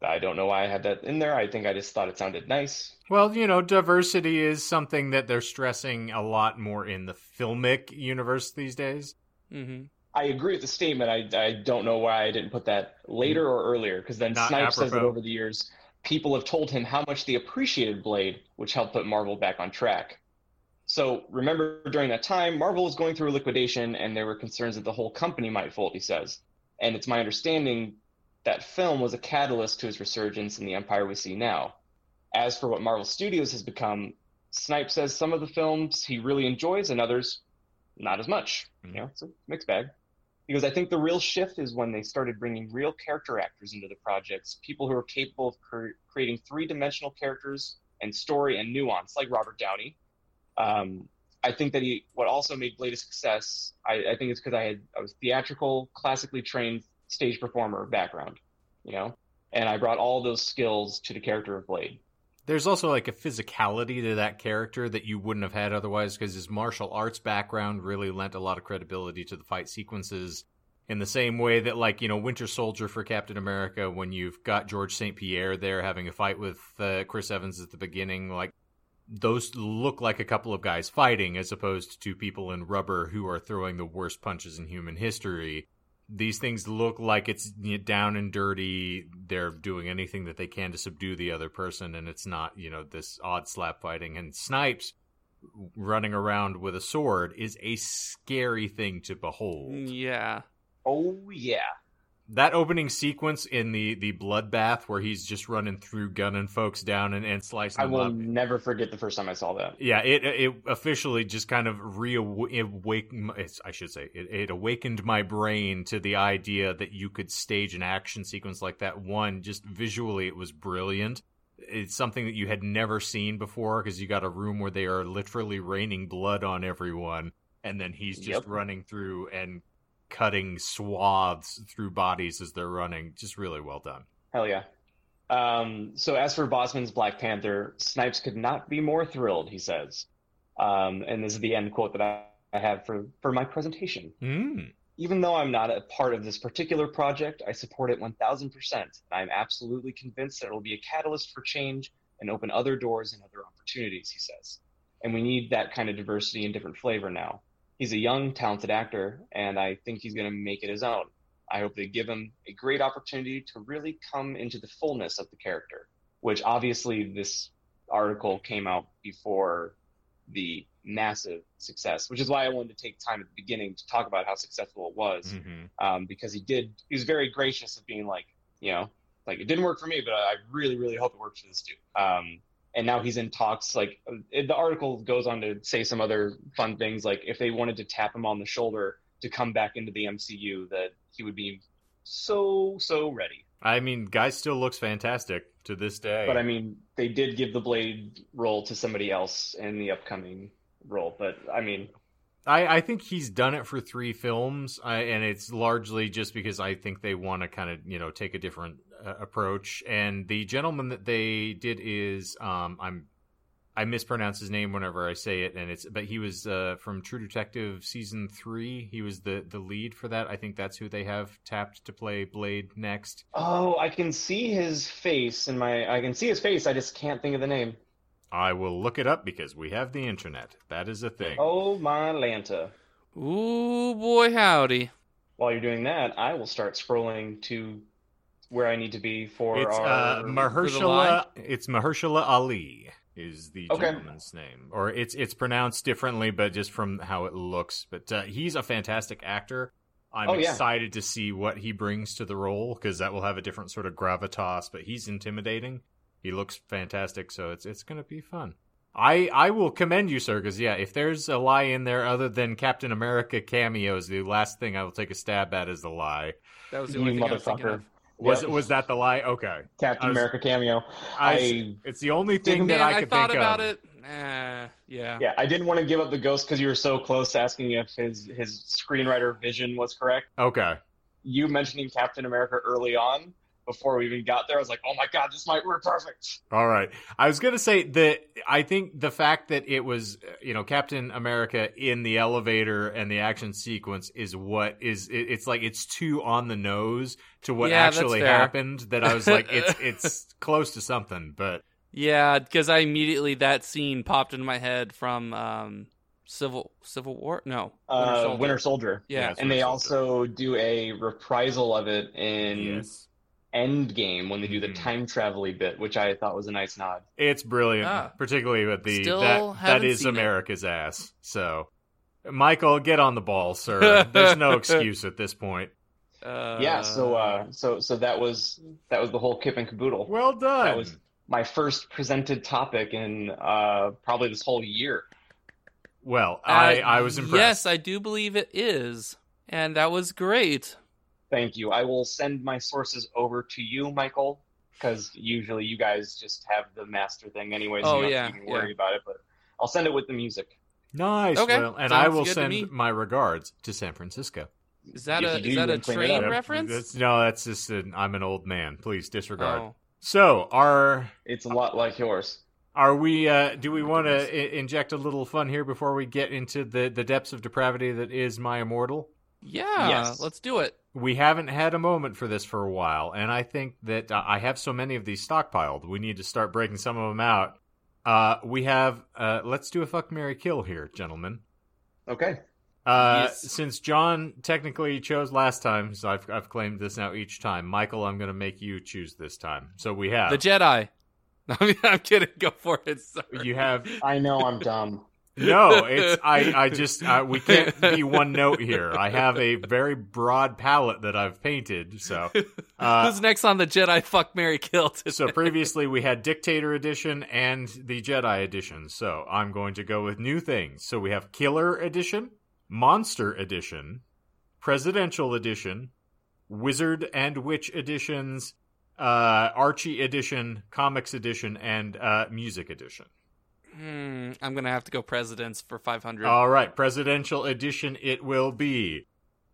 I don't know why I had that in there. I think I just thought it sounded nice. Well, you know, diversity is something that they're stressing a lot more in the filmic universe these days. hmm I agree with the statement. I, I don't know why I didn't put that later or earlier, because then Not Snipe says that over the years, people have told him how much they appreciated Blade, which helped put Marvel back on track. So remember, during that time, Marvel was going through a liquidation, and there were concerns that the whole company might fold. He says, and it's my understanding that film was a catalyst to his resurgence in the empire we see now. As for what Marvel Studios has become, Snipe says some of the films he really enjoys, and others not as much. You mm-hmm. know, it's a mixed bag. Because I think the real shift is when they started bringing real character actors into the projects, people who are capable of cre- creating three-dimensional characters and story and nuance, like Robert Downey. Um, I think that he what also made Blade a success. I, I think it's because I had I was theatrical, classically trained stage performer background, you know, and I brought all those skills to the character of Blade. There's also like a physicality to that character that you wouldn't have had otherwise because his martial arts background really lent a lot of credibility to the fight sequences in the same way that like, you know, Winter Soldier for Captain America when you've got Georges St-Pierre there having a fight with uh, Chris Evans at the beginning like those look like a couple of guys fighting as opposed to people in rubber who are throwing the worst punches in human history. These things look like it's down and dirty. They're doing anything that they can to subdue the other person, and it's not you know this odd slap fighting. And Snipes running around with a sword is a scary thing to behold. Yeah. Oh yeah. That opening sequence in the the bloodbath where he's just running through gunning folks down and, and slicing I will up. never forget the first time I saw that. Yeah, it it officially just kind of reawakened. I should say it, it awakened my brain to the idea that you could stage an action sequence like that. One, just visually, it was brilliant. It's something that you had never seen before because you got a room where they are literally raining blood on everyone, and then he's just Yep. running through and cutting swaths through bodies as they're running. Just really well done. Hell yeah. Um, so as for Boseman's Black Panther, Snipes could not be more thrilled, he says. Um, and this is the end quote that I, I have for, for my presentation. Mm. Even though I'm not a part of this particular project, I support it 1000%. I'm absolutely convinced that it will be a catalyst for change and open other doors and other opportunities, he says. And we need that kind of diversity and different flavor now. He's a young, talented actor, and I think he's going to make it his own. I hope they give him a great opportunity to really come into the fullness of the character, which obviously this article came out before the massive success, which is why I wanted to take time at the beginning to talk about how successful it was, hmm um, because he did, he was very gracious of being like, you know, like it didn't work for me, but I really, really hope it works for this dude. Um, and now he's in talks. Like it, the article goes on to say some other fun things, like if they wanted to tap him on the shoulder to come back into the MCU, that he would be so so ready. I mean, guy still looks fantastic to this day. But I mean, they did give the Blade role to somebody else in the upcoming role. But I mean, I, I think he's done it for three films, and it's largely just because I think they want to kind of you know take a different uh, approach. And the gentleman that they did is um, I'm I mispronounce his name whenever I say it, and it's but he was uh, from True Detective season three. He was the the lead for that. I think that's who they have tapped to play Blade next. oh, I can see his face in my. I can see his face. I just can't think of the name. I will look it up because we have the internet. That is a thing. Oh my Lanta. Ooh boy, howdy. While you're doing that, I will start scrolling to where I need to be for It's our. uh, Mahershala. It's Mahershala Ali is the Okay. gentleman's name, or it's it's pronounced differently, but just from how it looks. But uh, he's a fantastic actor. I'm Oh, yeah. excited to see what he brings to the role because that will have a different sort of gravitas. But he's intimidating. He looks fantastic, so it's it's gonna be fun. I I will commend you, sir, because yeah, if there's a lie in there other than Captain America cameos, the last thing I will take a stab at is the lie. That was the You only thing I was thinking motherfucker. of. Was Yep. was that the lie? Okay, Captain was- America cameo. I, I it's the only thing that Man, I I, could thought think about of. it. Eh, yeah. yeah, I didn't want to give up the ghost because you were so close to asking if his his screenwriter vision was correct. Okay. You mentioning Captain America early on before we even got there, I was like, oh my god, this might work perfect. All right. I was going to say that I think the fact that it was, uh, you know, Captain America in the elevator and the action sequence is what is it, it's like it's too on the nose to what Yeah, actually happened that I was like it's [laughs] it's close to something, but Yeah, because I immediately that scene popped into my head from um, Civil Civil War. No, Winter Uh, Soldier. Winter Soldier. Yeah, it's And they Winter also do a reprisal of it in Endgame when they do the Mhm. time travel bit, which I thought was a nice nod. It's brilliant, Ah. particularly with the Still that that haven't is seen it. America's ass. So, Michael, get on the ball, sir. There's no [laughs] excuse at this point. Uh, yeah, so uh, so so that was that was the whole kip and caboodle. Well done. That was my first presented topic in uh, probably this whole year. well, uh, I I was impressed. Yes, I do believe it is, and that was great. Thank you. I will send my sources over to you, Michael, because usually you guys just have the master thing anyway, so Oh, you don't yeah, have to even yeah. worry about it. But I'll send it with the music. Nice. Okay, Well, and sounds I will good to me. send my regards to San Francisco. Is that If a do, is that a can clean it train up. Reference? That's- no, that's just an, I'm an old man. Please disregard. Oh. So, are It's a lot like yours. are we? Uh, do we want goodness. to inject a little fun here before we get into the the depths of depravity that is my immortal? Yeah, Yes. let's do it. We haven't had a moment for this for a while, and I think that uh, I have so many of these stockpiled. We need to start breaking some of them out. Uh, we have. Uh, let's do a fuck Mary kill here, gentlemen. Okay. Uh, Yes. Since John technically chose last time, so I've, I've claimed this now each time. Michael, I'm going to make you choose this time. So we have The Jedi. I'm, [laughs] I'm kidding. Go for it. Sorry. you have I know I'm dumb. No. [laughs] It's I I just uh, we can't be one note here. I have a very broad palette that I've painted. So [laughs] uh, Who's next on the Jedi fuck Mary kill? today? so previously we had Dictator Edition and the Jedi Edition. So I'm going to go with new things. So we have Killer Edition, Monster Edition, Presidential Edition, Wizard and Witch Editions, uh, Archie Edition, Comics Edition, and uh, Music Edition. Hmm, I'm gonna have to go presidents for 500. All right, Presidential Edition it will be.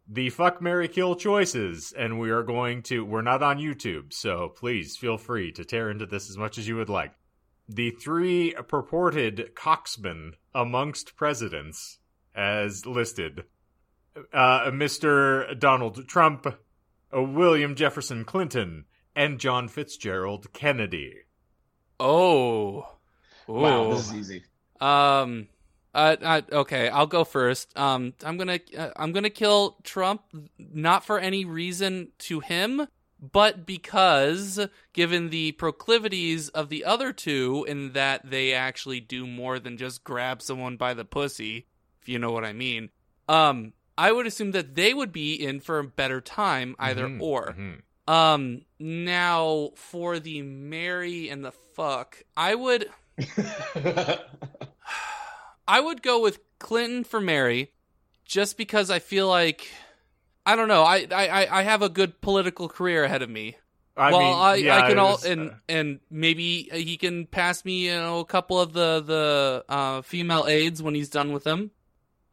The fuck Mary Kill choices, and we are going to. We're not on YouTube, so please feel free to tear into this as much as you would like. The three purported coxmen amongst presidents, as listed uh, Mr. Donald Trump, uh, William Jefferson Clinton, and John Fitzgerald Kennedy. oh, Wow, this is easy. Um. Uh, okay, I'll go first. Um, I'm gonna uh, I'm gonna kill Trump, not for any reason to him, but because given the proclivities of the other two, in that they actually do more than just grab someone by the pussy, if you know what I mean. Um, I would assume that they would be in for a better time, either Mhm, or. mhm. Um, now for the Mary and the fuck, I would. I would go with Clinton for Mary, just because I feel like I don't know. I I I have a good political career ahead of me. I well, mean, I yeah, I can all was, and uh, and maybe he can pass me you know a couple of the the uh, female aides when he's done with them,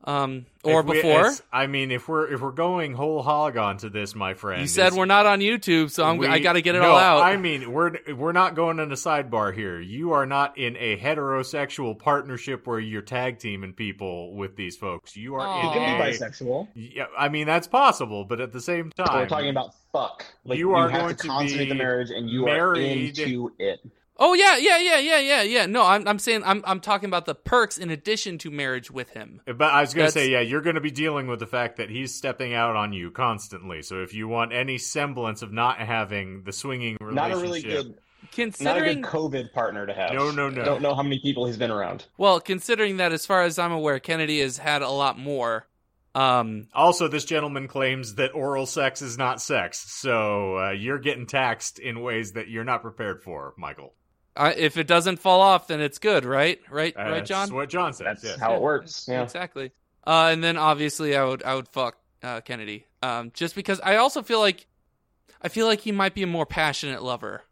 um or we- before. I mean, if we're if we're going whole hog onto this, my friend, You said we're not on YouTube, so I'm we- I got to get it no, all out. I mean, we're we're not going in a sidebar here. You are not in a heterosexual partnership where you're tag teaming people with these folks. You are You can be bisexual. Yeah, I mean that's possible, but at the same time, we're talking about fuck. Like You you, are have going to to consummate be the marriage, and you married- are into it. Oh yeah, yeah, yeah, yeah, yeah, yeah. No, I'm I'm saying I'm I'm talking about the perks in addition to marriage with him. But I was going to That's- say, yeah, you're going to be dealing with the fact that he's stepping out on you constantly. So if you want any semblance of not having the swinging relationship, Not a really good, not a Considering good COVID partner to have. No, no, no. I don't know how many people he's been around. well, considering that as far as I'm aware, Kennedy has had a lot more. Um, Also, this gentleman claims that oral sex is not sex, so uh, you're getting taxed in ways that you're not prepared for, Michael. I, if it doesn't fall off, then it's good, right? Right, right, That's John. what John says. That's yes. how it works. Yeah. Exactly. Uh, and then obviously I would I would fuck uh, Kennedy. Um, just because I also feel like I feel like he might be a more passionate lover.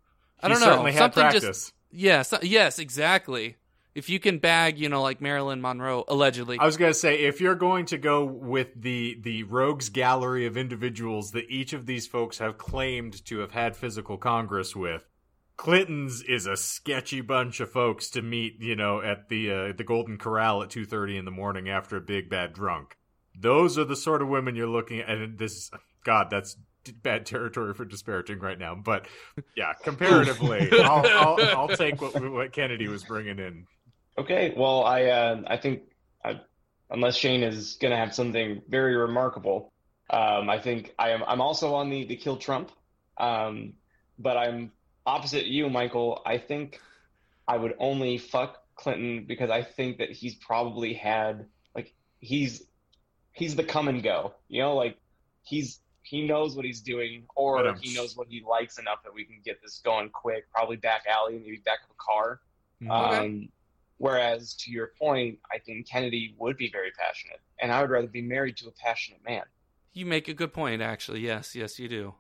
I He don't know. certainly had Something practice. just yes, yes, exactly. If you can bag, you know, like Marilyn Monroe allegedly. I was going to say, if you're going to go with the the rogues gallery of individuals that each of these folks have claimed to have had physical congress with, Clinton's is a sketchy bunch of folks to meet, you know, at the uh, the Golden Corral at two thirty in the morning after a big bad drunk. Those are the sort of women you're looking at. And this, God, that's bad territory for disparaging right now. But yeah, comparatively, [laughs] I'll, I'll I'll take what what Kennedy was bringing in. Okay. Well, I uh, I think I, unless Shane is going to have something very remarkable, um, I think I am. I'm also on the the kill Trump, um, but I'm opposite you, Michael. I think I would only fuck Clinton because I think that he's probably had like he's he's the come and go. You know, like he's he knows what he's doing, or um, he knows what he likes enough that we can get this going quick. Probably back alley, maybe back of a car. Okay. Um, whereas to your point, I think Kennedy would be very passionate, and I would rather be married to a passionate man. you make a good point, actually. Yes, yes, you do.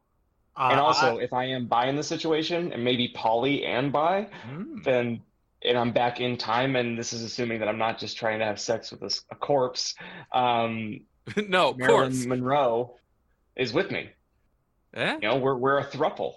And Uh, also, I- if I am bi in the situation, and maybe poly and bi, Hmm. then and I'm back in time, and this is assuming that I'm not just trying to have sex with a corpse. Um, [laughs] no, Marilyn course. Monroe is with me. Eh? You know, we're we're a thruple.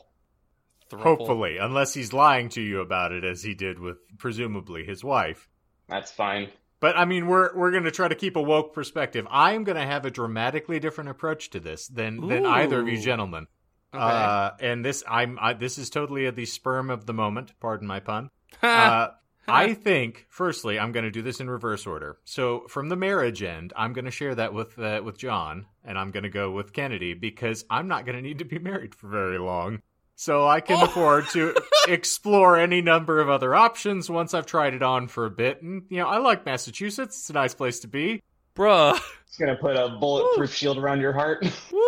Thruple. Hopefully, unless he's lying to you about it, as he did with presumably his wife. That's fine. But I mean, we're we're going to try to keep a woke perspective. I'm going to have a dramatically different approach to this than than either of you gentlemen. Okay. Uh, and this I'm I, this is totally at the sperm of the moment. Pardon my pun. [laughs] Uh, I think, firstly, I'm going to do this in reverse order. So, from the marriage end, I'm going to share that with uh, with John, and I'm going to go with Kennedy because I'm not going to need to be [laughs] married for very long. So I can Oh. afford to [laughs] explore any number of other options once I've tried it on for a bit. And you know, I like Massachusetts; it's a nice place to be. Bruh. It's gonna put a bulletproof shield around your heart. Woo!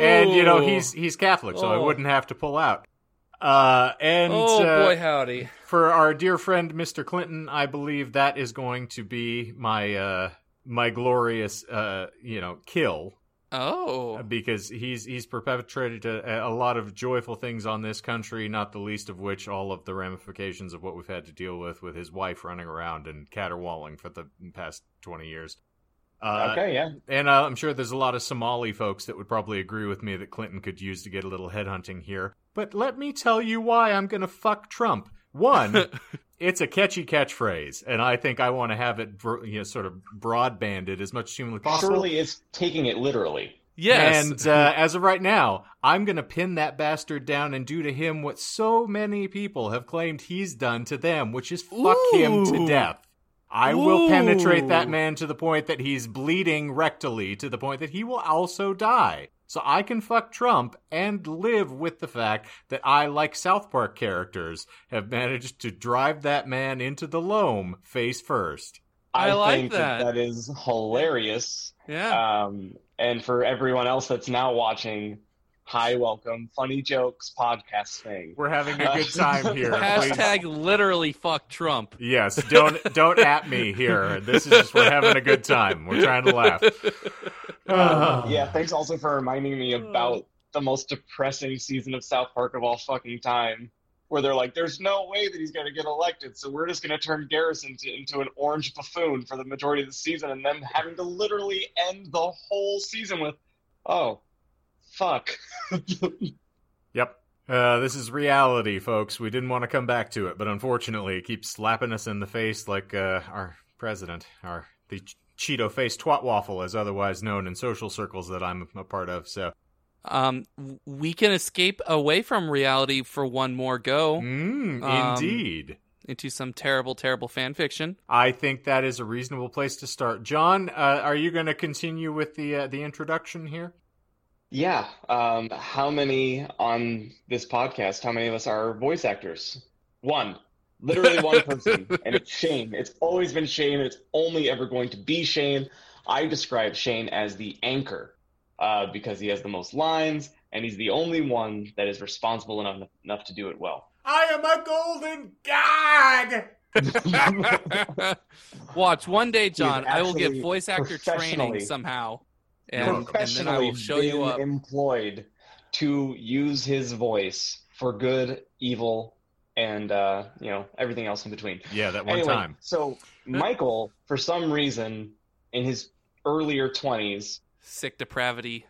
And you know, he's he's Catholic, so I Oh. wouldn't have to pull out. Uh, and Oh uh, boy, howdy. for our dear friend Mr. Clinton, I believe that is going to be my uh my glorious uh you know kill Oh. because he's he's perpetrated a, a lot of joyful things on this country, not the least of which all of the ramifications of what we've had to deal with with his wife running around and caterwauling for the past twenty years. Uh, okay, yeah. and uh, I'm sure there's a lot of Somali folks that would probably agree with me that Clinton could use to get a little headhunting here. But let me tell you why I'm going to fuck Trump. One, [laughs] it's a catchy catchphrase, and I think I want to have it you know, sort of broadbanded as much as humanly possible. Surely it's taking it literally. yes. And uh, as of right now, I'm going to pin that bastard down and do to him what so many people have claimed he's done to them, which is fuck him to death. I will penetrate that man to the point that he's bleeding rectally, to the point that he will also die. So I can fuck Trump and live with the fact that I, like South Park characters, have managed to drive that man into the loam face first. I like think that. that is hilarious. yeah. Um, and for everyone else that's now watching, hi, welcome, funny jokes podcast thing. We're having a good time [laughs] here. Please Hashtag literally fuck Trump. Yes, don't [laughs] don't at me here. This is just we're having a good time. We're trying to laugh. Uh, yeah, thanks also for reminding me about the most depressing season of South Park of all fucking time, where they're like, "There's no way that he's going to get elected, so we're just going to turn Garrison to, into an orange buffoon for the majority of the season, and then having to literally end the whole season with, oh, fuck." [laughs] Yep. Uh, this is reality, folks. We didn't want to come back to it, but unfortunately, it keeps slapping us in the face like uh, our president, our the Ch- Cheeto face twat waffle, as otherwise known in social circles that I'm a part of. So, Um, we can escape away from reality for one more go mm, Um, indeed. into some terrible, terrible fan fiction. I think that is a reasonable place to start. John, uh, are you going to continue with the uh, the introduction here? Yeah. Um, how many on this podcast? How many of us are voice actors? One. Literally one person, [laughs] and it's Shane. It's always been Shane. It's only ever going to be Shane. I describe Shane as the anchor uh, because he has the most lines, and he's the only one that is responsible enough enough to do it well. I am a golden god. [laughs] Watch one day, John. I will get voice actor training somehow, and, and then I Professionally will show you up. employed to use his voice for good, evil, and uh, you know everything else in between. Yeah, that one anyway, time. So Michael, for some reason, in his earlier twenties, Sick depravity.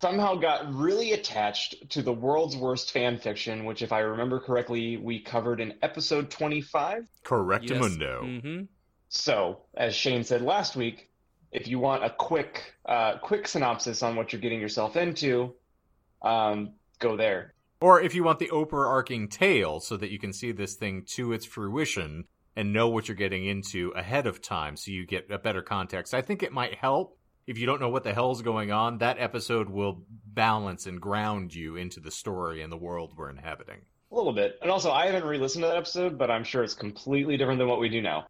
somehow got really attached to the world's worst fan fiction, which, if I remember correctly, we covered in episode twenty-five. Correctamundo. hmm So, as Shane said last week, if you want a quick, uh, quick synopsis on what you're getting yourself into, um, go there. Or if you want the overarching tale so that you can see this thing to its fruition and know what you're getting into ahead of time so you get a better context. I think it might help if you don't know what the hell's going on. That episode will balance and ground you into the story and the world we're inhabiting. A little bit. And also, I haven't re-listened to that episode, but I'm sure it's completely different than what we do now.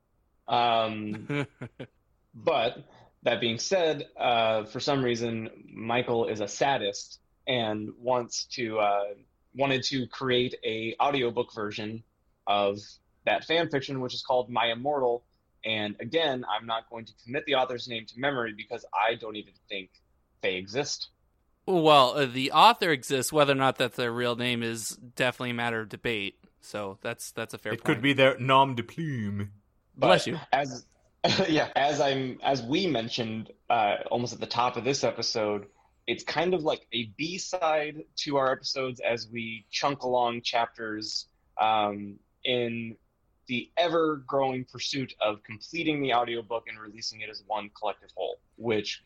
Um, [laughs] but that being said, uh, for some reason, Michael is a sadist and wants to uh, wanted to create a audiobook version of that fan fiction, which is called My Immortal. And again, I'm not going to commit the author's name to memory because I don't even think they exist. well, uh, the author exists. Whether or not that's their real name is definitely a matter of debate. So that's that's a fair it point. could be their nom de plume. But Bless you. As [laughs] yeah, as I'm as we mentioned uh, almost at the top of this episode, it's kind of like a B side to our episodes as we chunk along chapters um, in the ever growing pursuit of completing the audiobook and releasing it as one collective whole. Which,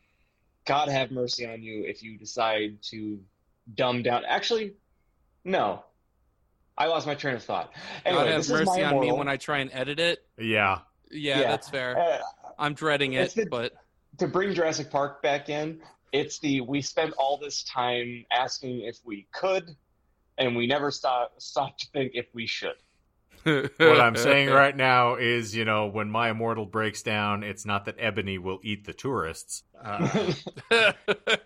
God have mercy on you if you decide to dumb down. Actually, no. I lost my train of thought. God have this is mercy my on me when I try and edit it. Yeah. Yeah, Yeah. that's fair. Uh, I'm dreading it, the- but to bring Jurassic Park back in, it's the we spent all this time asking if we could, and we never stop stopped to think if we should. What I'm saying right now is, you know, when my immortal breaks down, it's not that Ebony will eat the tourists. Uh, [laughs] [laughs]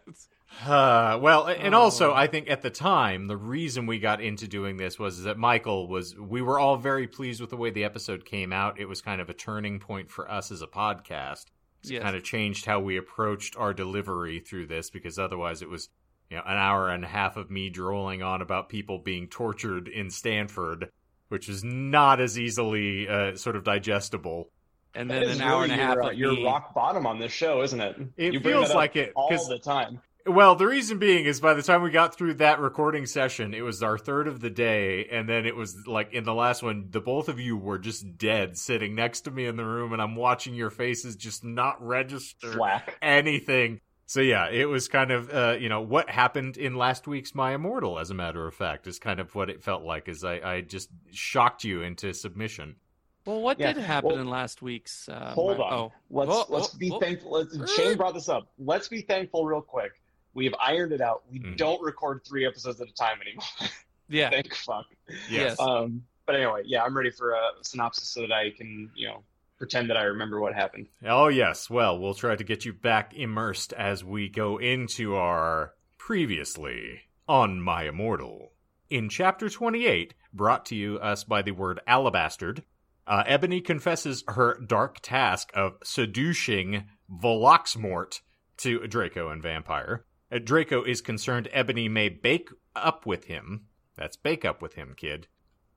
Uh, well, and also, Oh. I think at the time, the reason we got into doing this was that Michael was, we were all very pleased with the way the episode came out. It was kind of a turning point for us as a podcast. It Yes. kind of changed how we approached our delivery through this because otherwise it was, you know, an hour and a half of me drooling on about people being tortured in Stanford, which is not as easily uh, sort of digestible. and then is an hour really and a half your, uh, of your me. rock bottom on this show, isn't it? It You feels like it, all 'cause- the time. Well, the reason being is by the time we got through that recording session, it was our third of the day, and then it was like in the last one, the both of you were just dead sitting next to me in the room, and I'm watching your faces just not register Flack. anything. So yeah, it was kind of uh, you know what happened in last week's My Immortal, as a matter of fact, is kind of what it felt like. Is I, I just shocked you into submission. Well, what Yeah, did happen well, in last week's? Uh, Hold my- on. Oh, Let's Whoa, let's whoa, be whoa. thankful. Let's, Shane brought this up. Let's be thankful real quick. We've ironed it out. We Mhm. don't record three episodes at a time anymore. [laughs] yeah. Thank fuck. Yes. Um, but anyway, yeah, I'm ready for a synopsis so that I can, you know, pretend that I remember what happened. Oh, yes. Well, we'll try to get you back immersed as we go into our previously on My Immortal. In chapter 28, brought to you us by the word alabastard, uh, Ebony confesses her dark task of seducing Voloxmort to Draco and Vampire. Uh, Draco is concerned Ebony may bake up with him. That's bake up with him, kid.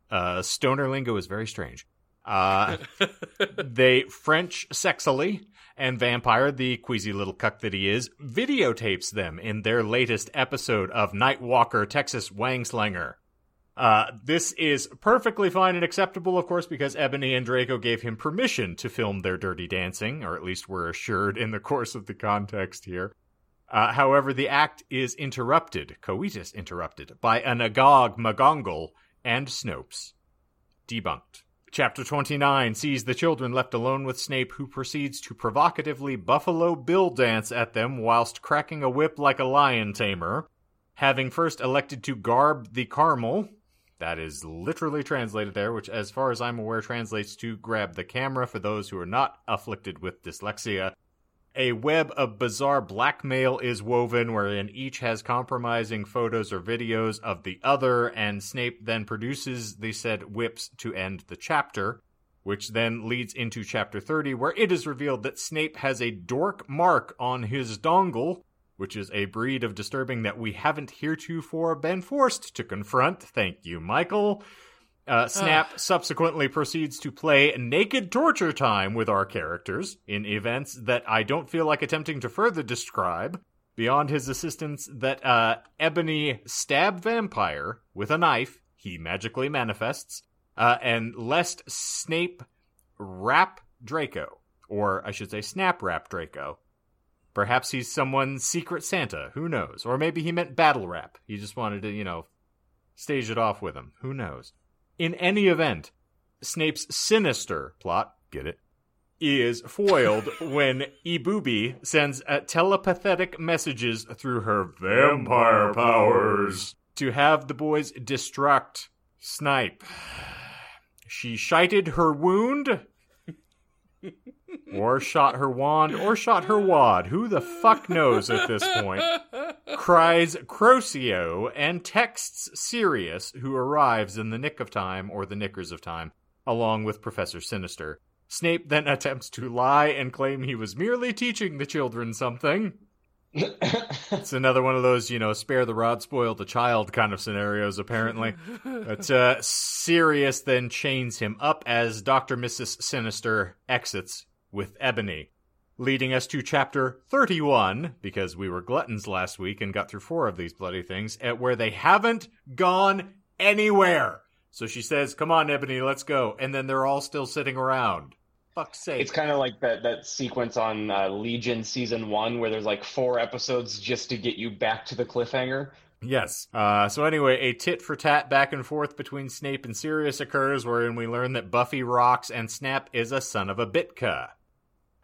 Uh, stoner lingo is very strange. Uh, [laughs] they French sexily, and Vampire, the queasy little cuck that he is, videotapes them in their latest episode of Nightwalker Texas Wangslinger. Uh, this is perfectly fine and acceptable, of course, because Ebony and Draco gave him permission to film their dirty dancing, or at least we're assured in the course of the context here. Uh, however, the act is interrupted, coitus interrupted, by an Agog Magongal and Snopes. Debunked. Chapter 29 sees the children left alone with Snape, who proceeds to provocatively Buffalo Bill dance at them whilst cracking a whip like a lion tamer. Having first elected to garb the caramel, that is literally translated there, which, as far as I'm aware, translates to grab the camera for those who are not afflicted with dyslexia. A web of bizarre blackmail is woven wherein each has compromising photos or videos of the other, and Snape then produces the said whips to end the chapter, which then leads into chapter 30, where it is revealed that Snape has a dork mark on his dongle, which is a breed of disturbing that we haven't heretofore been forced to confront. Thank you, Michael. Uh, Snap subsequently proceeds to play naked torture time with our characters in events that I don't feel like attempting to further describe. Beyond his assistance, that uh, Ebony stab vampire with a knife, he magically manifests, uh, and lest Snape rap Draco, or I should say, snap rap Draco. Perhaps he's someone's secret Santa. Who knows? Or maybe he meant battle rap. He just wanted to, you know, stage it off with him. Who knows? In any event, Snape's sinister plot, get it, is foiled [laughs] when Ibubi sends uh, telepathic messages through her vampire powers to have the boys distract Snipe. She shited her wound, or shot her wand, or shot her wad. Who the fuck knows at this point? [laughs] cries Crocio and texts Sirius, who arrives in the nick of time, or the knickers of time, along with Professor Sinister. Snape then [laughs] attempts to lie and claim he was merely teaching the children something. [laughs] It's another one of those, you know, spare the rod, spoil the child kind of scenarios, apparently. [laughs] But uh, Sirius then chains him up as Dr. Mrs. Sinister exits with Ebony leading us to chapter 31, because we were gluttons last week and got through four of these bloody things, at where they haven't gone anywhere. So she says, Come on, Ebony, let's go. And then they're all still sitting around. Fuck's sake. It's kind of like that that sequence on uh, Legion season one where there's like four episodes just to get you back to the cliffhanger. Yes. Uh, so anyway, a tit for tat back and forth between Snape and Sirius occurs, wherein we learn that Buffy rocks and Snap is a son of a Bitka.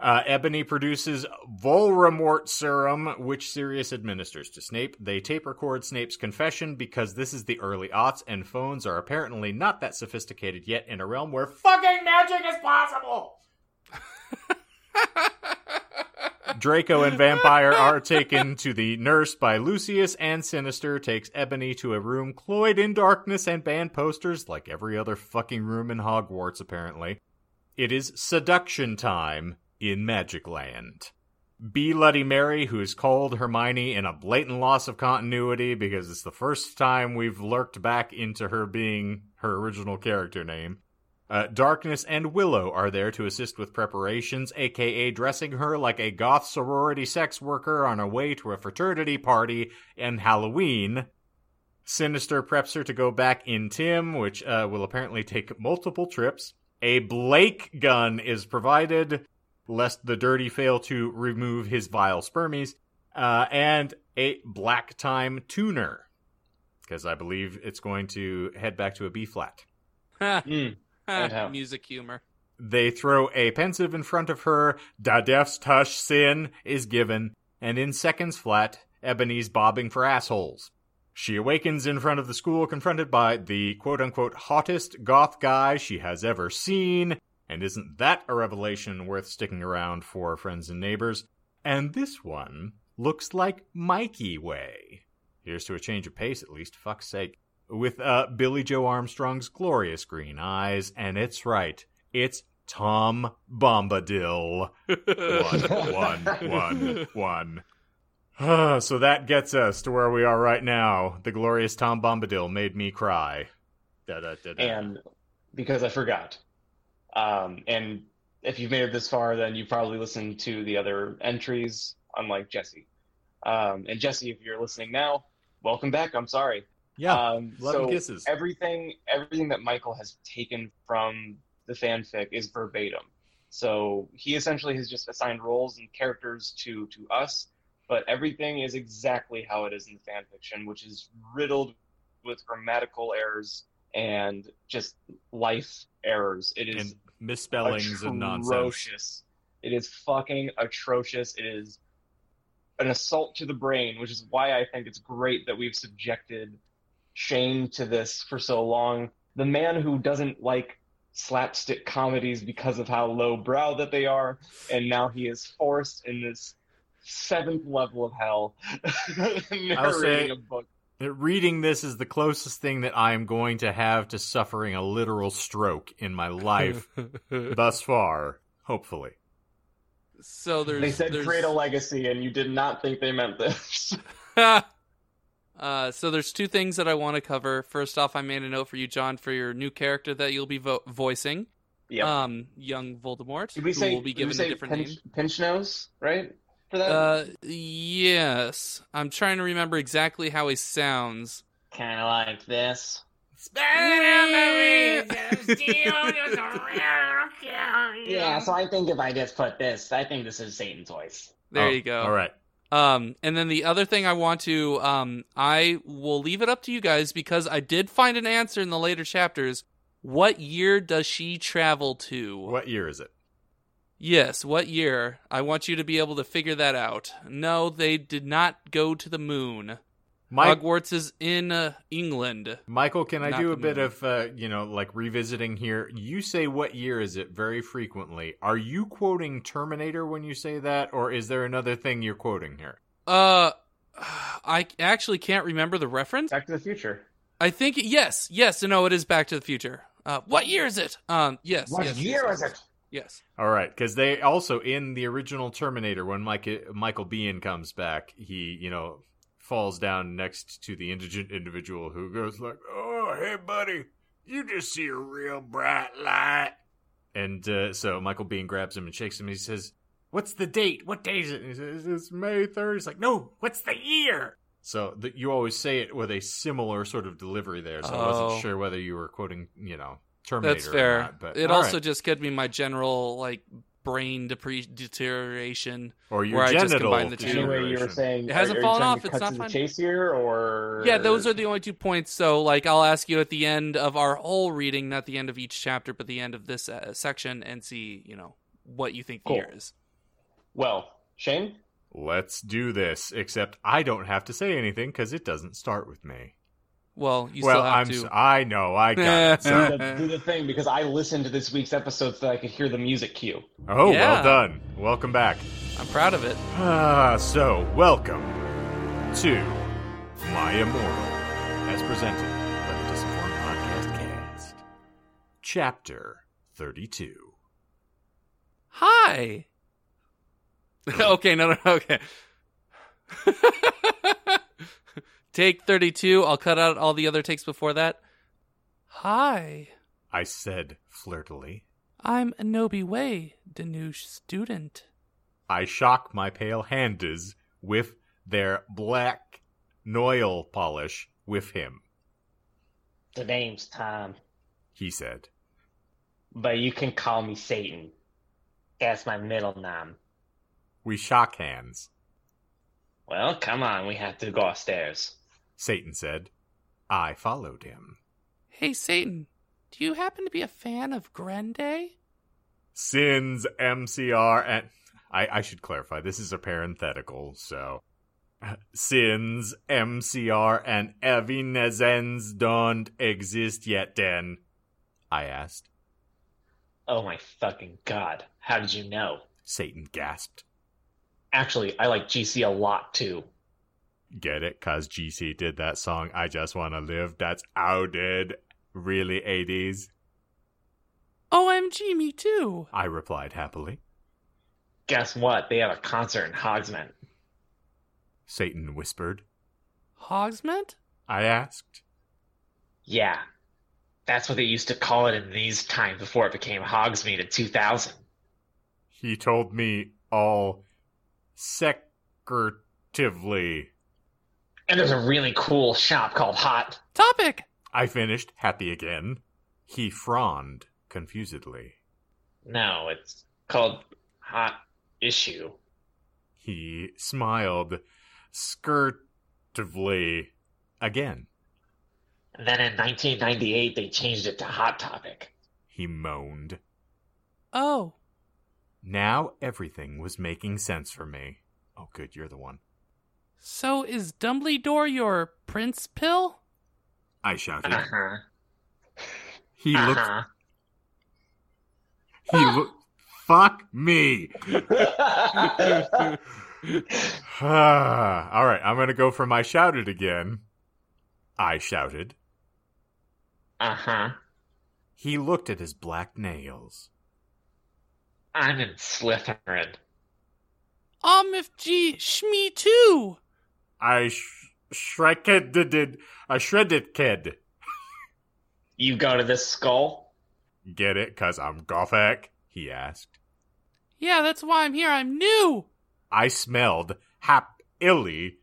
Uh, Ebony produces Voldemort serum, which Sirius administers to Snape. They tape record Snape's confession because this is the early aughts, and phones are apparently not that sophisticated yet in a realm where fucking magic is possible. [laughs] Draco and Vampire are taken to the nurse by Lucius, and Sinister takes Ebony to a room cloyed in darkness and banned posters like every other fucking room in Hogwarts, apparently. It is seduction time in Magic Land. B. Bloody Mary, who's called Hermione in a blatant loss of continuity because it's the first time we've lurked back into her being her original character name. Uh, Darkness and Willow are there to assist with preparations, aka dressing her like a goth sorority sex worker on her way to a fraternity party and Halloween. Sinister preps her to go back in Tim, which uh, will apparently take multiple trips. A Blake gun is provided, lest the dirty fail to remove his vile spermies, uh, and a Black Time tuner, because I believe it's going to head back to a B flat. Mm. And how? Music humor. They throw a pensive in front of her. Da def's tush sin is given, and in seconds flat, Ebony's bobbing for assholes. She awakens in front of the school, confronted by the quote unquote hottest goth guy she has ever seen. And isn't that a revelation worth sticking around for friends and neighbors? And this one looks like Mikey Way. Here's to a change of pace, at least, fuck's sake with uh, Billie Joe Armstrong's glorious green eyes, and it's right, it's Tom Bombadil. one, [laughs] one, one, one. Ah, so that gets us to where we are right now. The glorious Tom Bombadil made me cry. Da-da-da-da. And because I forgot. Um, and if you've made it this far, then you've probably listened to the other entries, unlike Jesse. Um, and Jesse, if you're listening now, welcome back. I'm sorry. yeah, Um, love so and kisses. everything everything that Michael has taken from the fanfic is verbatim. So he essentially has just assigned roles and characters to to us, but everything is exactly how it is in the fanfiction, which is riddled with grammatical errors and just life errors. It is and misspellings and nonsense. atrocious. It is fucking atrocious. It is an assault to the brain, which is why I think it's great that we've subjected Shane to this for so long. The man who doesn't like slapstick comedies because of how lowbrow that they are, and now he is forced in this seventh level of hell [laughs] narrating a book. Reading this is the closest thing that I am going to have to suffering a literal stroke in my life [laughs] thus far, hopefully. so there's They said there's, create a legacy, and you did not think they meant this. [laughs] [laughs] uh, so there's two things that I want to cover. First off, I made a note for you, John, for your new character that you'll be vo- voicing, yeah. um, young Voldemort, Did we who say, will be did we given say a different pinch, name. pinch nose, right? For that? Uh, yes, I'm trying to remember exactly how he sounds. kind of like this. Yeah, so I think if I just put this, I think this is Satan's voice. There Oh, you go. All right. Um, and then the other thing I want to, um, I will leave it up to you guys because I did find an answer in the later chapters. What year does she travel to? What year is it? Yes, what year? I want you to be able to figure that out. No, they did not go to the moon. Mike, Hogwarts is in uh, England. Michael, can I Not do the a bit moon. of, uh, you know, like revisiting here? You say what year is it very frequently. Are you quoting Terminator when you say that, or is there another thing you're quoting here? Uh, I actually can't remember the reference. Back to the Future. I think yes, yes, no, it is Back to the Future. Uh, what year is it? Um, yes. yes, yes, yes, it? Yes. All right, because they also in the original Terminator, when Mike, Michael Biehn comes back, he you know falls down next to the indigent individual who goes like, "Oh, hey, buddy, you just see a real bright light." And uh, so Michael Biehn grabs him and shakes him. And he says, "What's the date? What day is it?" And he says, "It's May 3rd. He's like, "No, what's the year?" So the, you always say it with a similar sort of delivery there. So I Oh. wasn't sure whether you were quoting, you know, Terminator. That's fair. not, but it also right. just could be my general like brain depre- deterioration. Or your Where I just genital combined the two. Anyway, you were saying It hasn't are, are you fallen off, it's not to the fine. chase here, or Yeah, those are the only two points. So, like, I'll ask you at the end of our whole reading, not the end of each chapter, but the end of this uh, section, and see, you know, what you think the Cool. year is. well, Shane. Let's do this. Except I don't have to say anything because it doesn't start with me. Well, you well, still have I'm. to. s- I know. I got it. [laughs] So. do the, do the thing because I listened to this week's episode so I could hear the music cue. Oh, Yeah. well done. Welcome back. I'm proud of it. Ah, so welcome to My Immortal, as presented by the Disinformed Podcast Cast, Chapter Thirty-Two. Hi. [laughs] okay, no, no, no, okay. [laughs] Take 32. I'll cut out all the other takes before that. Hi. I said flirtily. I'm Anobi Way, the new student. I shock my pale handers with their black noil polish with him. The name's Tom, He said. but you can call me Satan. That's my middle name. We shock hands. Well, come on, we have to go upstairs. Satan said. I followed him. Hey, Satan, do you happen to be a fan of Grende? Sins MCR and I, I should clarify this is a parenthetical, so [laughs] Sins MCR and Evanescence don't exist yet then. I asked. Oh my fucking god, how did you know? Satan gasped. Actually, I like GC a lot too. Get it? Cause GC did that song I Just Wanna Live that's outed really 80s. OMG, me too. I replied happily. Guess what? They have a concert in Hogsmeade. Satan whispered. Hogsmeade? I asked. Yeah, that's what they used to call it in these times before it became Hogsmeade in 2000. He told me all secretively. And there's a really cool shop called Hot. Topic! I finished, happy again. He frowned confusedly. No, it's called Hot Issue. He smiled skirtively again. And then in 1998, they changed it to Hot Topic. He moaned. Oh, Now everything was making sense for me. Oh, good, you're the one. So is Dumbledore your prince pill? I shouted. Uh huh. He looked. Uh He looked. Fuck me. [sighs] All right, I'm gonna go for my shouted again. I shouted. uh huh. He looked at his black nails. I'm in Slytherin. OMFG, Shmee too! I sh- shredded did I shredded kid. You go to this skull? Get it? Cause I'm Gothic? He asked. Yeah, that's why I'm here. I'm new! I smelled hap illy.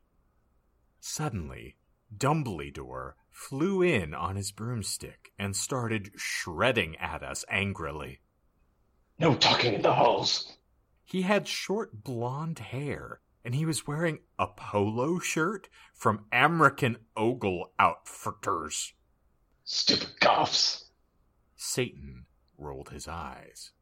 Suddenly, Dumbledore flew in on his broomstick and started shredding at us angrily. No talking in the halls. He had short blonde hair, and he was wearing a polo shirt from American Ogle Outfitters. Stupid goths. Satan rolled his eyes.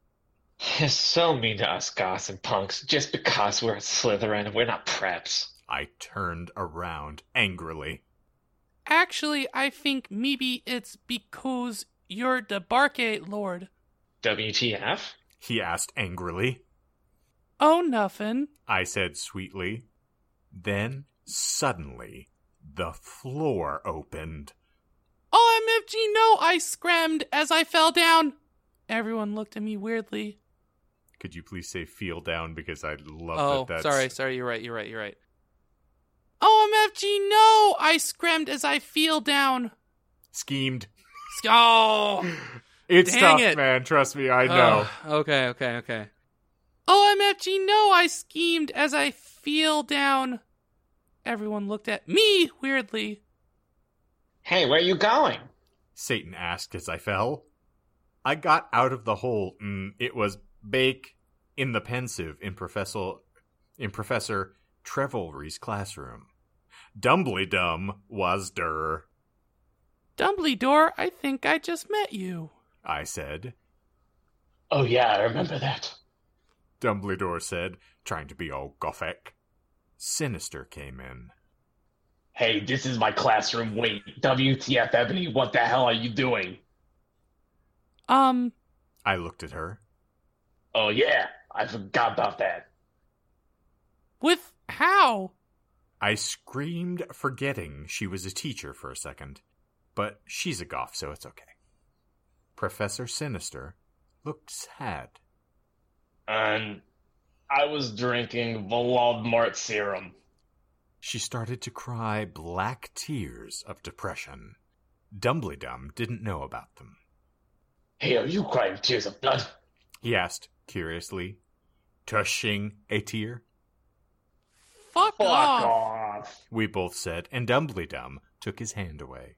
You're so mean to us goths and punks just because we're a Slytherin and we're not preps. I turned around angrily. Actually, I think maybe it's because you're the Barkate Lord. WTF? He asked angrily. Oh, nothing. I said sweetly. Then, suddenly, the floor opened. OMFG, no! I scrammed as I fell down. Everyone looked at me weirdly. Could you please say feel down because I love Oh, that that's sorry, sorry, you're right, you're right, you're right. OMFG, no! I scrammed as I feel down. schemed. Sc- Oh! It's Dang tough, it. man. Trust me, I know. Oh, okay, okay, okay. OMFG, no! I schemed as I feel down. Everyone looked at me weirdly. Hey, where are you going? Satan asked as I fell. I got out of the hole. Mm, it was bake in the pensive in Professor in Professor Trevelry's classroom. Dumbledum was der. Dumbledore, I think I just met you. I said. Oh yeah, I remember that. Dumbledore said, trying to be all gothic. Sinister came in. Hey, this is my classroom. Wait, WTF, Ebony, what the hell are you doing? Um, I looked at her. Oh yeah, I forgot about that. with how? I screamed, forgetting she was a teacher for a second. But she's a goth, so it's okay. Professor Sinister looked sad. And I was drinking Voldemort serum. She started to cry black tears of depression. Dumbledum didn't know about them. Hey, are you crying tears of blood? He asked, curiously, tushing a tear. Fuck, Fuck off. off. We both said, and Dumbledum took his hand away.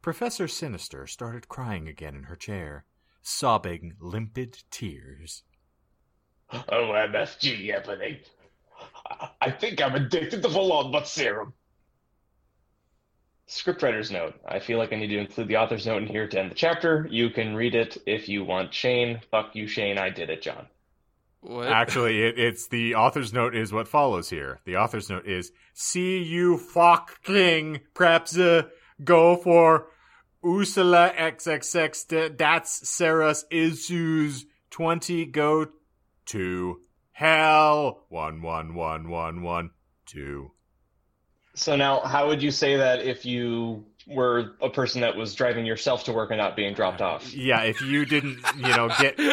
Professor Sinister started crying again in her chair, sobbing limpid tears. [laughs] Oh, MFG, Ebony. I- I think I'm addicted to Voldemort serum. Scriptwriter's note. I feel like I need to include the author's note in here to end the chapter. You can read it if you want. Shane, fuck you, Shane. I did it, John. What? Actually, it, it's the author's note is what follows here. The author's note is see you fucking perhaps uh, go for Ursula XXX. That's Sarah's issues 20 go to hell. One, one, one, one, one, two. So now, how would you say that if you were a person that was driving yourself to work and not being dropped off? Yeah, if you didn't, you know, get. [laughs] [laughs]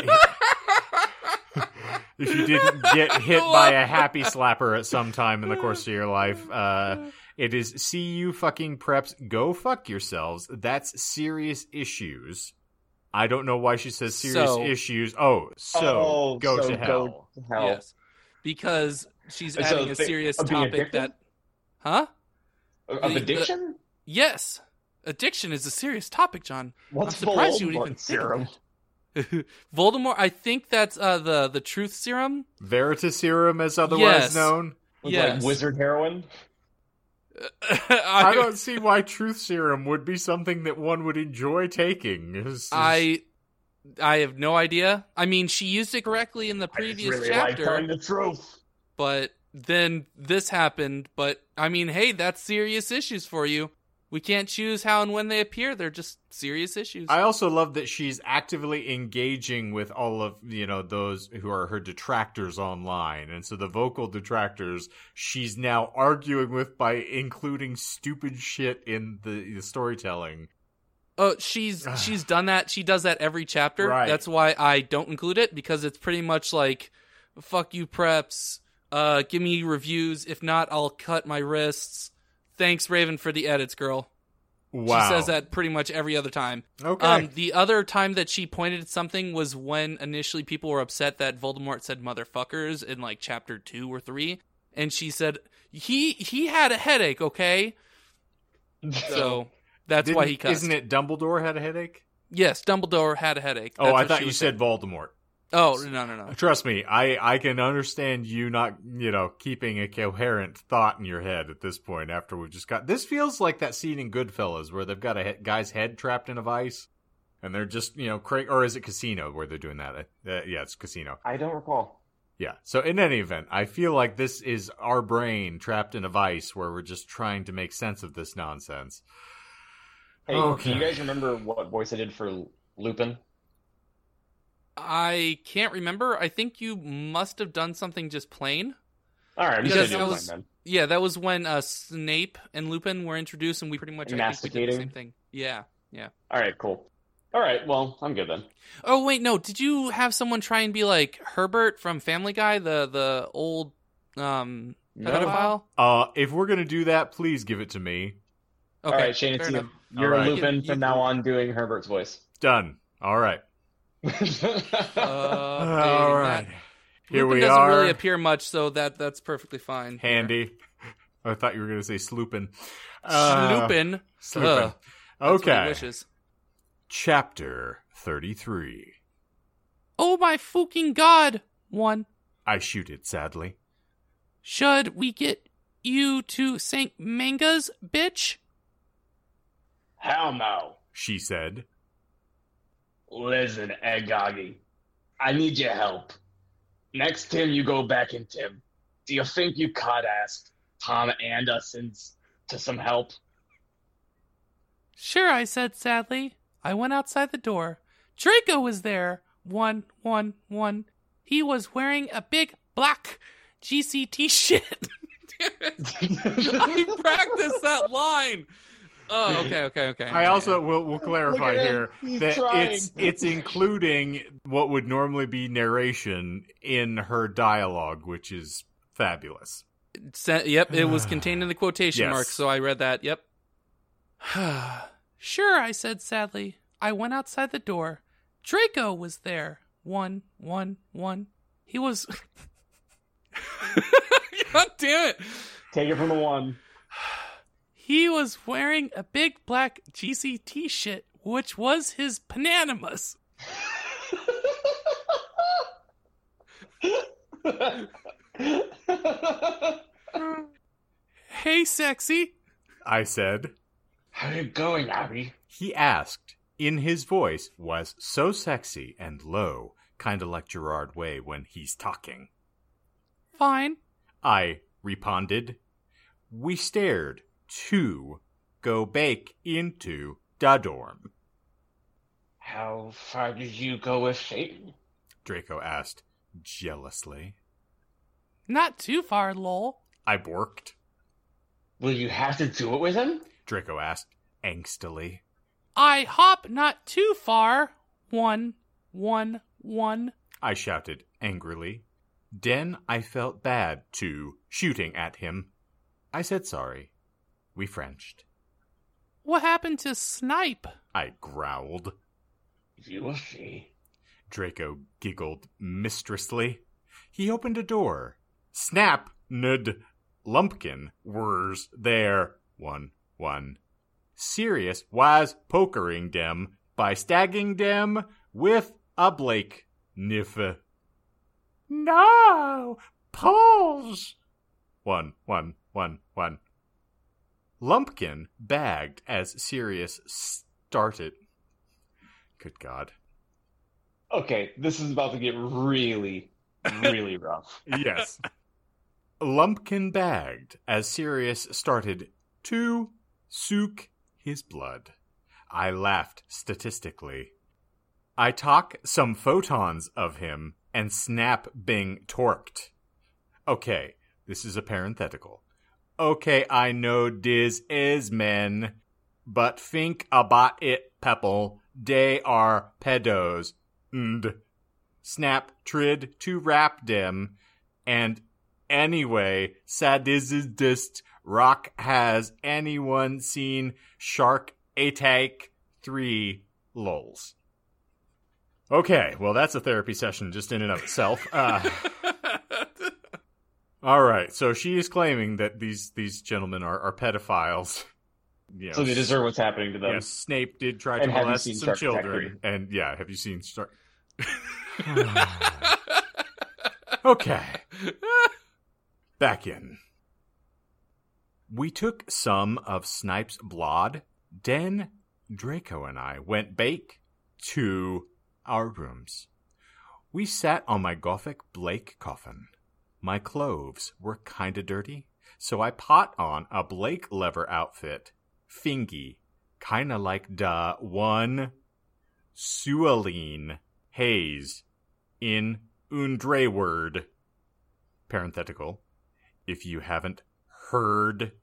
if you didn't get hit by a happy slapper at some time in the course of your life, uh, it is see you fucking preps, go fuck yourselves. That's serious issues. I don't know why she says serious So- issues. Oh, so Oh, go so to hell. to hell. Yes. Because she's So adding a thi- serious of topic addicted? that. Huh? Of The- addiction? Yes. Addiction is a serious topic, John. What's I'm surprised you would even serum? of. [laughs] Voldemort, I think that's uh, the the truth serum. Veritas serum, as otherwise Yes. known. With, Yes. like wizard heroin? [laughs] I I, don't see why truth serum would be something that one would enjoy taking. It's just- I I have no idea. I mean, she used it correctly in the I just previous really like chapter, telling the truth. but then this happened. But I mean, hey, that's serious issues for you. We can't choose how and when they appear. They're just serious issues. I also love that she's actively engaging with all of you know those who are her detractors online, and so the vocal detractors she's now arguing with by including stupid shit in the, the storytelling. Oh, she's [sighs] she's done that. She does that every chapter. Right. That's why I don't include it because it's pretty much like, "Fuck you, preps. Uh, give me reviews. If not, I'll cut my wrists." Thanks, Raven, for the edits, girl. Wow, She says that pretty much every other time. Okay, Um, the other time that she pointed at something was when initially people were upset that Voldemort said "motherfuckers" in like chapter two or three, and she said he he had a headache. Okay, [laughs] so that's Didn't- why he cussed. Isn't it Dumbledore had a headache? Yes, Dumbledore had a headache. Oh, That's I thought you said. Voldemort. Oh no no no. Trust me, I I can understand you not you know keeping a coherent thought in your head at this point. After we've just got this feels like that scene in Goodfellas where they've got a he- guy's head trapped in a vice, and they're just you know cra- or is it Casino where they're doing that? Uh, yeah, it's Casino. I don't recall. Yeah. So in any event, I feel like this is our brain trapped in a vice where we're just trying to make sense of this nonsense. Hey, Okay. do you guys remember what voice I did for Lupin? I can't remember. I think you must have done something just plain. All right, I'm just Because gonna do was- then. Yeah, that was when uh, Snape and Lupin were introduced, and we pretty much I think we did the Masticating? same thing. Yeah, yeah. All right, cool. All right, well, I'm good then. Oh wait, no. Did you have someone try and be like Herbert from Family Guy, the the old um No. pedophile? Uh, if we're gonna do that, please give it to me. All Okay, right, Shane, it's you. You're All right. Lupin You- from you- now on, doing Herbert's voice. Done. All right. [laughs] Uh, All right. Here Lupin we doesn't are. really appear much, so that that's perfectly fine. Handy. I thought you were going to say sloopin. Uh, Lupin. Sloopin. Ugh, that's what he Okay. wishes. Chapter 33. Oh my fucking god! One, I shoot it sadly. Should we get you to St. Manga's, bitch? Hell no. She said. Listen, Agagi, I need your help. Next time you go back in Tim, do you think you could ask Tom Andersons to some help? Sure, I said sadly. I went outside the door. Draco was there. One, one, one. He was wearing a big black GCT [laughs] shit. [laughs] I practiced that line. Oh, okay, okay, okay. I also will will clarify Look at him. here He's that trying. it's it's including what would normally be narration in her dialogue, which is fabulous. Sa- yep, it was [sighs] contained in the quotation Yes. marks, so I read that. Yep. [sighs] sure, I said sadly. I went outside the door. Draco was there. One, one, one. He was. [laughs] God damn it. Take it from the one. He was wearing a big black GCT shit, which was his pananimus. Hey, sexy. I said. How you going, Abby? He asked, in his voice was so sexy and low, kinda like Gerard Way when he's talking. Fine. I responded. We stared to go back into da dorm. How far did you go with Satan? Draco asked jealously. Not too far, lol. I borked. Will you have to do it with him? Draco asked angstily. I hop not too far. One, one, one. I shouted angrily. Then I felt bad too, shooting at him. I said sorry. We Frenched. What happened to Snipe? I growled. You will see. Draco giggled mistressly. He opened a door. Snap, nud, lumpkin, wers there. One, one. Sirius was pokering dem by stagging dem with a Blake niff. No, pulls. One, one, one, one. Lumpkin bagged as Sirius started. Good God. Okay, this is about to get really, really [laughs] rough. yes. Lumpkin bagged as Sirius started to sook his blood. I laughed statistically. I talk some photons of him and snap bing torqued. Okay, this is a parenthetical. Okay, I know dis is men, but think about it, Pepple. They are pedos. And snap trid to rap dem, and anyway, sadist rock has anyone seen Shark Attack 3 lols. Okay, well that's a therapy session just in and of itself. Uh, [laughs] all right, so she is claiming that these these gentlemen are, are pedophiles. [laughs] Yes. So they deserve what's happening to them. Yes, Snape did try And to molest some Shark Attack children, and yeah, have you seen Star? [sighs] [laughs] okay, back in. We took some of Snipe's blood. Then Draco and I went back to our rooms. We sat on my gothic Blake coffin. My clothes were kinda dirty, so I pot on a Blake lever outfit, fingy, kinda like da one Sualine Hayes in Undre word. Parenthetical. If you haven't heard,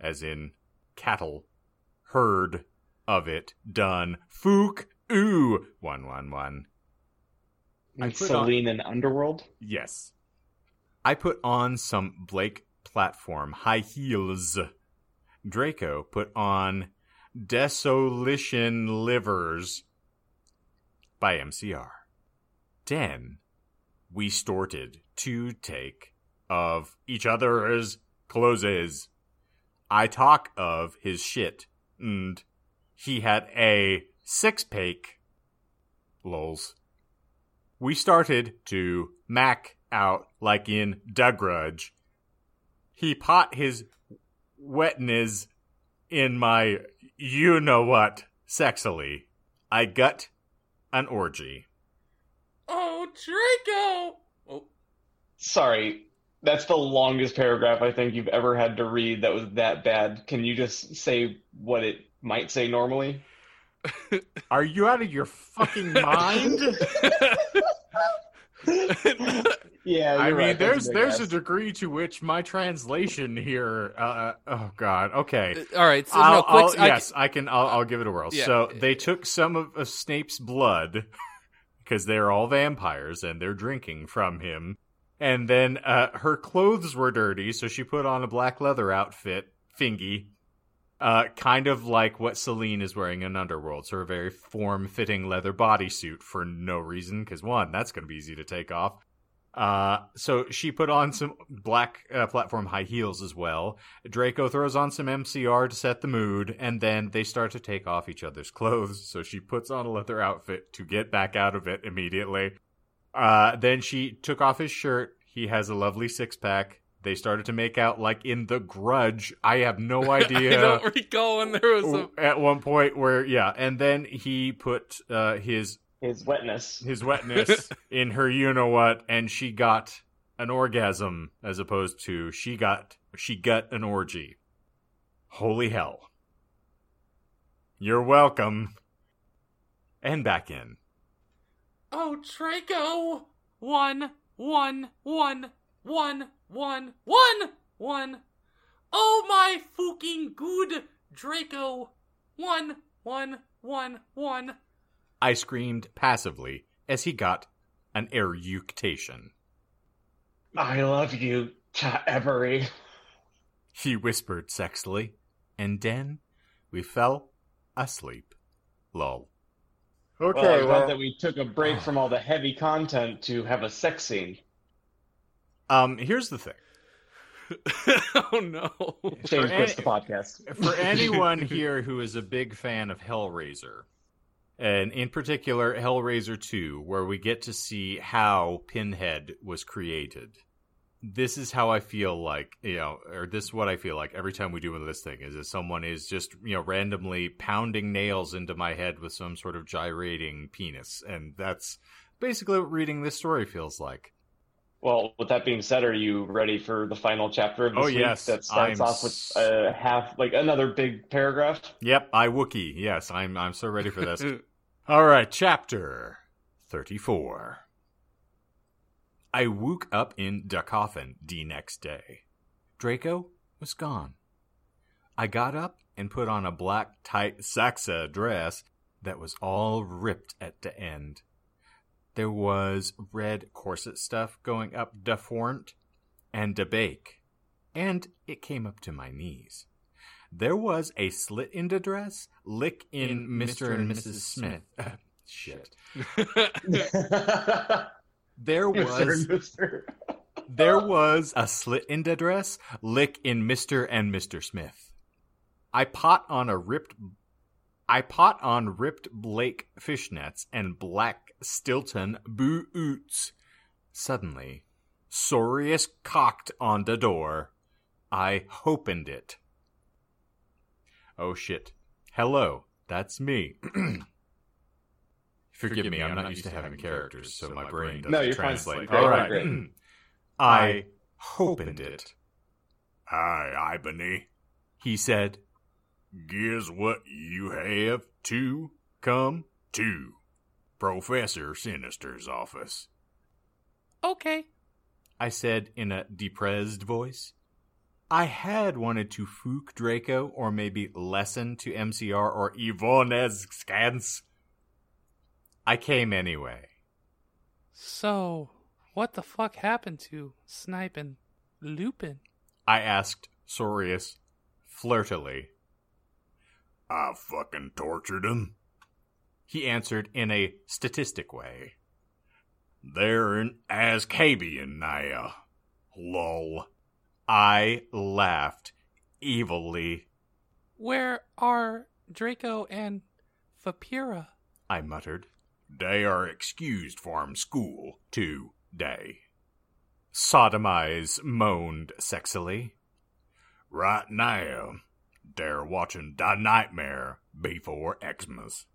as in cattle, heard of it done, fook ooh one one one. And Selene and Underworld. Yes. I put on some Blake platform high heels. Draco put on Desolition Livers by MCR. Then we started to take of each other's clothes. I talk of his shit, and he had a six pack. Lols we started to mac out like in Da Grudge. He pot his wetness in my you know what sexily. I gut an orgy. Oh, Draco! Oh, Sorry, that's the longest paragraph I think you've ever had to read that was that bad. Can you just say what it might say normally? [laughs] Are you out of your fucking mind? [laughs] Yeah, I you're mean, right, that's there's big there's a degree to which my translation here. Uh, oh God. Okay. all right. So I'll, no, quick. I'll- I yes, I can. I'll, I'll give it a whirl. Yeah. So they took some of, of Snape's blood [laughs] because they're all vampires and they're drinking from him. And then uh, her clothes were dirty, so she put on a black leather outfit, fingy, uh, kind of like what Selene is wearing in Underworld. So a very form-fitting leather bodysuit for no reason, because one, that's going to be easy to take off. Uh, so she put on some black uh, platform high heels as well. Draco throws on some MCR to set the mood, and then they start to take off each other's [laughs] clothes. So she puts on a leather outfit to get back out of it immediately. Uh, then she took off his shirt. He has a lovely six pack. They started to make out like in The Grudge. I have no [laughs] idea. I don't recall when there was a. At one point where, yeah, and then he put uh, his his wetness. his wetness [laughs] in her you know what and she got an orgasm as opposed to she got she got an orgy holy hell you're welcome and back in Oh, Draco! One, one, one, one, one, one, one. Oh my fucking good Draco! One, one, one, one. i screamed passively as he got an eructation I love you, Cha Every. he whispered sexily and then we fell asleep lol Well, I'm glad that we took a break [sighs] from all the heavy content to have a sex scene. Um here's the thing [laughs] oh no. James For quits any- the podcast. for anyone [laughs] here who is a big fan of Hellraiser, and in particular Hellraiser 2, where we get to see how Pinhead was created. This is how I feel like, you know, or this is what I feel like every time we do this thing is that someone is just, you know, randomly pounding nails into my head with some sort of gyrating penis. And that's basically what reading this story feels like. Well, with that being said, are you ready for the final chapter of this Oh, week yes. that starts I'm off with a half, like another big paragraph? Yep, I Wookie. Yes, I'm I'm so ready for this. [laughs] All right, chapter 34. I woke up in the coffin the next day. Draco was gone. I got up and put on a black tight Saxa dress that was all ripped at the end. There was red corset stuff going up the front and the bake, and it came up to my knees. There was a slit in the dress, lick in, Mr. and Mrs. Smith. [laughs] shit. [laughs] There was Mister. there was a slit in the dress, lick in Mr. and Mr. Smith. I pot on a ripped I pot on ripped Blake fishnets and black Stilton boots. Suddenly, Sorius cocked on the door. I opened it. Oh shit. Hello, that's me. [clears throat] Forgive me, I'm not used to having characters, so my brain doesn't No, you're fine. translate. Great, All right. great. [clears throat] I opened it. Hi, Ibony, he said. Guess what you have to come to Professor Sinister's office. okay. I said in a depressed voice. I had wanted to fook Draco or maybe lesson to MCR or Yvonne's scans. I came anyway. So, what the fuck happened to Snipe and Lupin? I asked Sorius flirtily. I fucking tortured him. He answered in a statistic way. They're in Ascabian now. Lol. I laughed evilly. Where are Draco and Vapira? I muttered. They are excused from school today. Sodomize moaned sexily. Right now, they're watching The Nightmare Before Xmas.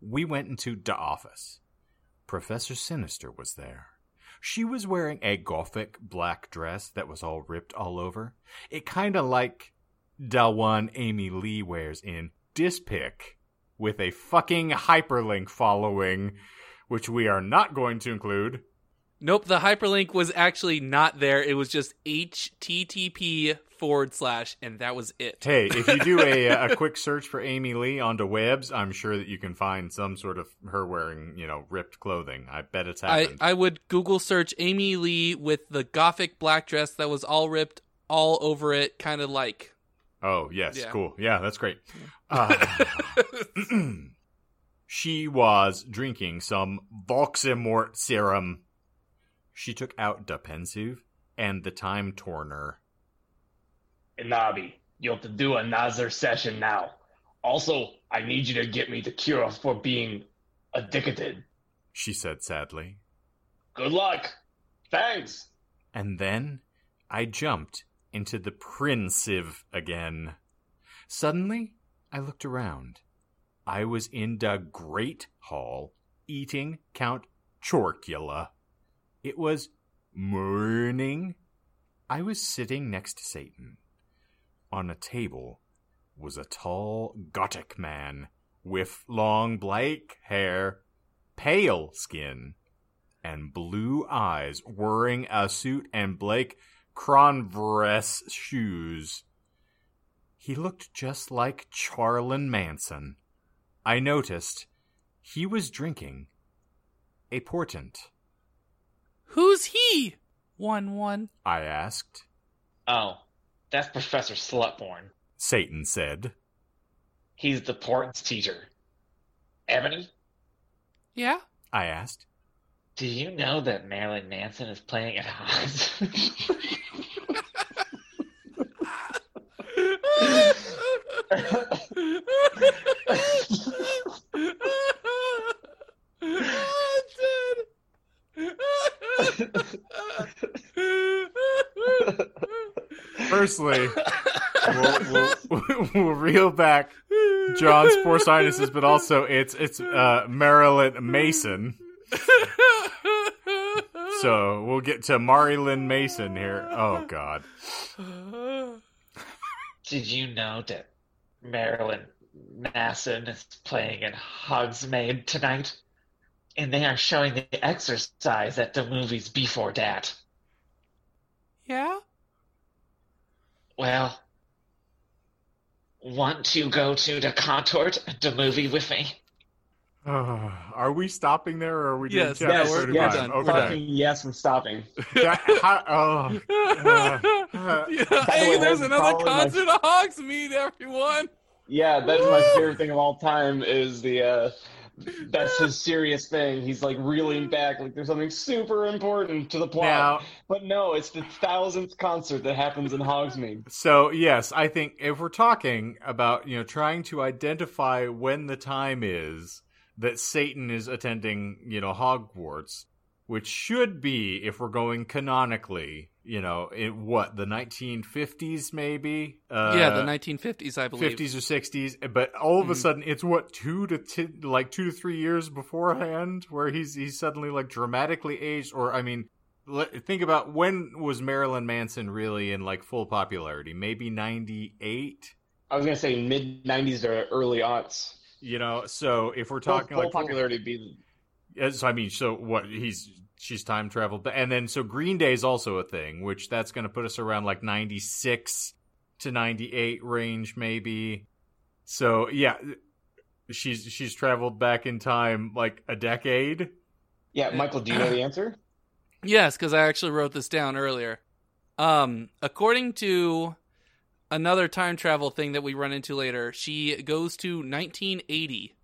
We went into the office. Professor Sinister was there. She was wearing a gothic black dress that was all ripped all over. It kinda like the one Amy Lee wears in Dispic, with a fucking hyperlink following, which we are not going to include. Nope, the hyperlink was actually not there. It was just http forward slash, and that was it. Hey, if you do a, [laughs] a quick search for Amy Lee onto webs, I'm sure that you can find some sort of her wearing, you know, ripped clothing. I bet it's I, happened. I would Google search Amy Lee with the gothic black dress that was all ripped all over it, kind of like. oh, yes, Yeah. cool. Yeah, that's great. [laughs] Uh, [clears throat] she was drinking some Voximort serum. She took out the pensive and the time torner. Nabi, you have to do another session now. Also, I need you to get me the cure for being addicted. She said sadly. Good luck. Thanks. And then I jumped into the Prinsive again. Suddenly, I looked around. I was in the Great Hall eating Count Chorkula. It was morning. I was sitting next to Satan. On a table was a tall Gothic man with long black hair, pale skin, and blue eyes, wearing a suit and Blake Converse shoes. He looked just like Charlin Manson. I noticed he was drinking a portent. Who's he? One one. I asked. Oh, that's Professor Slutborn. Satan said. He's the portents teacher. Ebony, Yeah. I asked. do you know that Marilyn Manson is playing at Hans? [laughs] [laughs] [laughs] Firstly, we'll, we'll, we'll reel back John's poor sinuses, but also it's it's uh, Marilyn Mason. So we'll get to Marilyn Mason here. Oh God. Did you know that Marilyn Manson is playing in Hogsmeade tonight? And they are showing the exercise at the movies before that. yeah. Well, want to go to the contort, the movie with me? Uh, [sighs] are we stopping there, or are we doing Yes, chapter yes, we're- we're 35? done. Okay. Fucking yes, I'm stopping. [laughs] That- how- oh. Uh, [laughs] yeah. Hey, way, there's another probably my- concert of Hogsmeade, everyone. Yeah, that's my favorite thing of all time is the uh that's his serious thing. He's like reeling back like there's something super important to the plot. Now, But no, it's the thousandth concert that happens in Hogsmeade. So yes, I think if we're talking about you know trying to identify when the time is that Satan is attending you know Hogwarts, which should be if we're going canonically, you know, in what the 1950s maybe, uh, yeah, the 1950s, I believe. 50s or 60s, but all of a Mhm. sudden it's what two to t- like two to three years beforehand where he's he's suddenly like dramatically aged, or I mean. let- Think about when was Marilyn Manson really in like full popularity? Maybe 98? I was gonna say mid nineties or early aughts. You know, so if we're Full, talking full like popularity would be so I mean, so what? He's she's time traveled, and then so Green Day is also a thing, which that's going to put us around like ninety six to ninety eight range, maybe. So yeah, she's she's traveled back in time like a decade. Yeah, Michael, do you know the [clears throat] answer? Yes, because I actually wrote this down earlier. Um, according to another time travel thing that we run into later, she goes to 1980.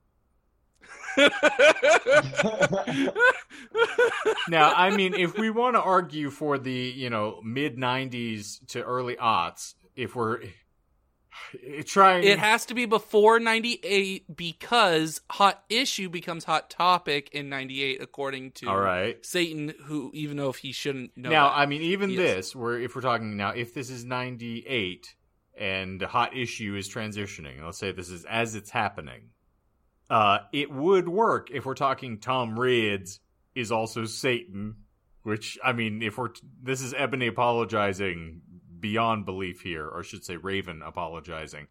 [laughs] Now, I mean, if we want to argue for the you know mid '90s to early aughts, if we're [sighs] trying. It has to be before 98 because Hot Issue becomes Hot Topic in 98, according to All right. Satan, who, even though if he shouldn't know. now, that. I mean, even this, where if we're talking now, if this is '98 and hot issue is transitioning, let's say this is as it's happening, uh, it would work if we're talking Tom Rids is also Satan, which I mean, if we're this is Ebony apologizing beyond belief here, or I should say Raven apologizing.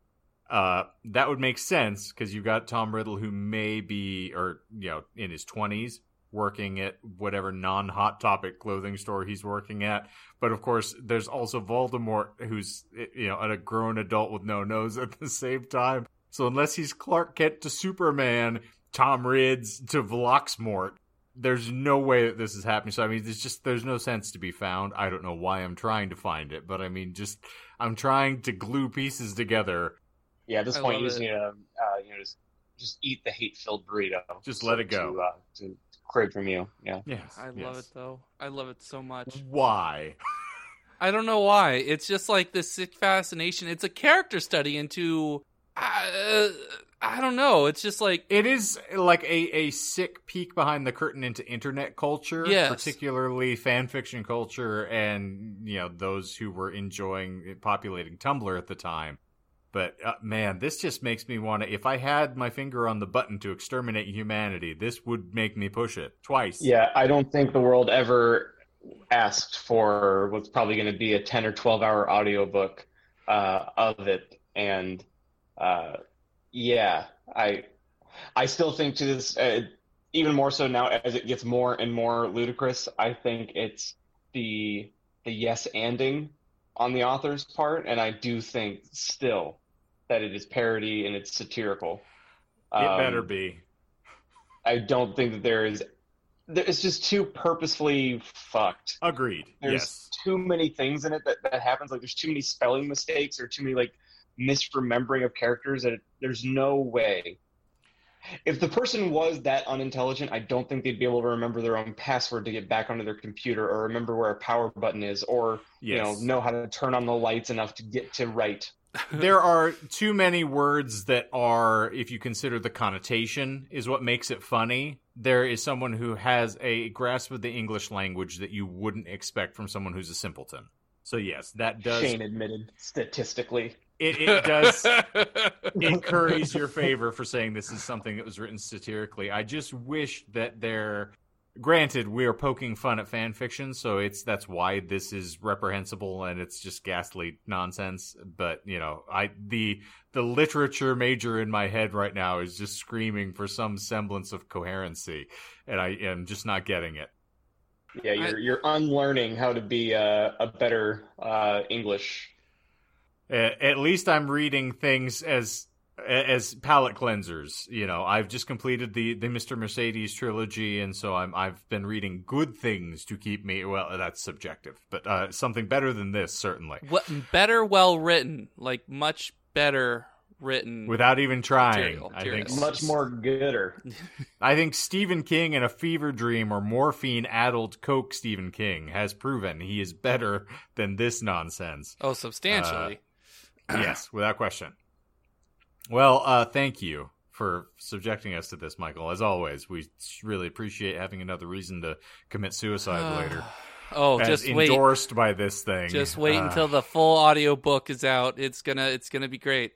Uh, that would make sense because you've got Tom Riddle who may be, or you know, in his twenties, working at whatever non-hot topic clothing store he's working at. But of course, there's also Voldemort, who's you know a grown adult with no nose at the same time. So unless he's Clark Kent to Superman, Tom Rids to Vloxmort, there's no way that this is happening. So I mean, there's just there's no sense to be found. I don't know why I'm trying to find it, but I mean, just I'm trying to glue pieces together. Yeah, at this I point, you just it. need to, uh, you know, just just eat the hate-filled burrito. Just let it go. To, uh, to crave from you. Yeah. Yes, I love yes. it, though. I love it so much. Why? [laughs] I don't know why. It's just like this sick fascination. It's a character study into. Uh, I don't know. It's just like. It is like a, a sick peek behind the curtain into internet culture, Yes. particularly fan fiction culture, and you know those who were enjoying populating Tumblr at the time. But uh, man, this just makes me want to. If I had my finger on the button to exterminate humanity, this would make me push it twice. Yeah, I don't think the world ever asked for what's probably going to be a 10 or 12 hour audiobook uh, of it. And uh, yeah, I I still think to this, uh, even more so now as it gets more and more ludicrous, I think it's the the yes anding on the author's part. And I do think still that it is parody and it's satirical. it better Um, be. I don't think that there is. It's just too purposefully fucked. Agreed. There's yes. too many things in it that, that happens. Like there's too many spelling mistakes or too many like misremembering of characters that it, there's no way. If the person was that unintelligent, I don't think they'd be able to remember their own password to get back onto their computer or remember where a power button is or Yes. you know know how to turn on the lights enough to get to write. [laughs] there are too many words that are, if you consider the connotation, is what makes it funny. There is someone who has a grasp of the English language that you wouldn't expect from someone who's a simpleton. So yes, that does Shane admitted statistically. It, it does [laughs] it curries your favor for saying this is something that was written satirically. I just wish that there. Granted, we are poking fun at fan fiction, so it's that's why this is reprehensible and it's just ghastly nonsense. But you know, I the the literature major in my head right now is just screaming for some semblance of coherency, and I am just not getting it. Yeah, you're you're unlearning how to be a, a better uh, English. A- At least I'm reading things as as palate cleansers. You know, I've just completed the the Mr. Mercedes trilogy, and so I'm I've been reading good things to keep me. Well, that's subjective, but uh, something better than this certainly. what better well written like much better written Without even trying, Material, I think. Much more gooder. [laughs] I think Stephen King in a fever dream or morphine addled coke Stephen King has proven he is better than this nonsense. oh substantially yes, without question. Well, uh, thank you for subjecting us to this, Michael. As always, we really appreciate having another reason to commit suicide [sighs] later. oh As just wait endorsed by this thing. just wait Uh, until the full audio book is out it's gonna it's gonna be great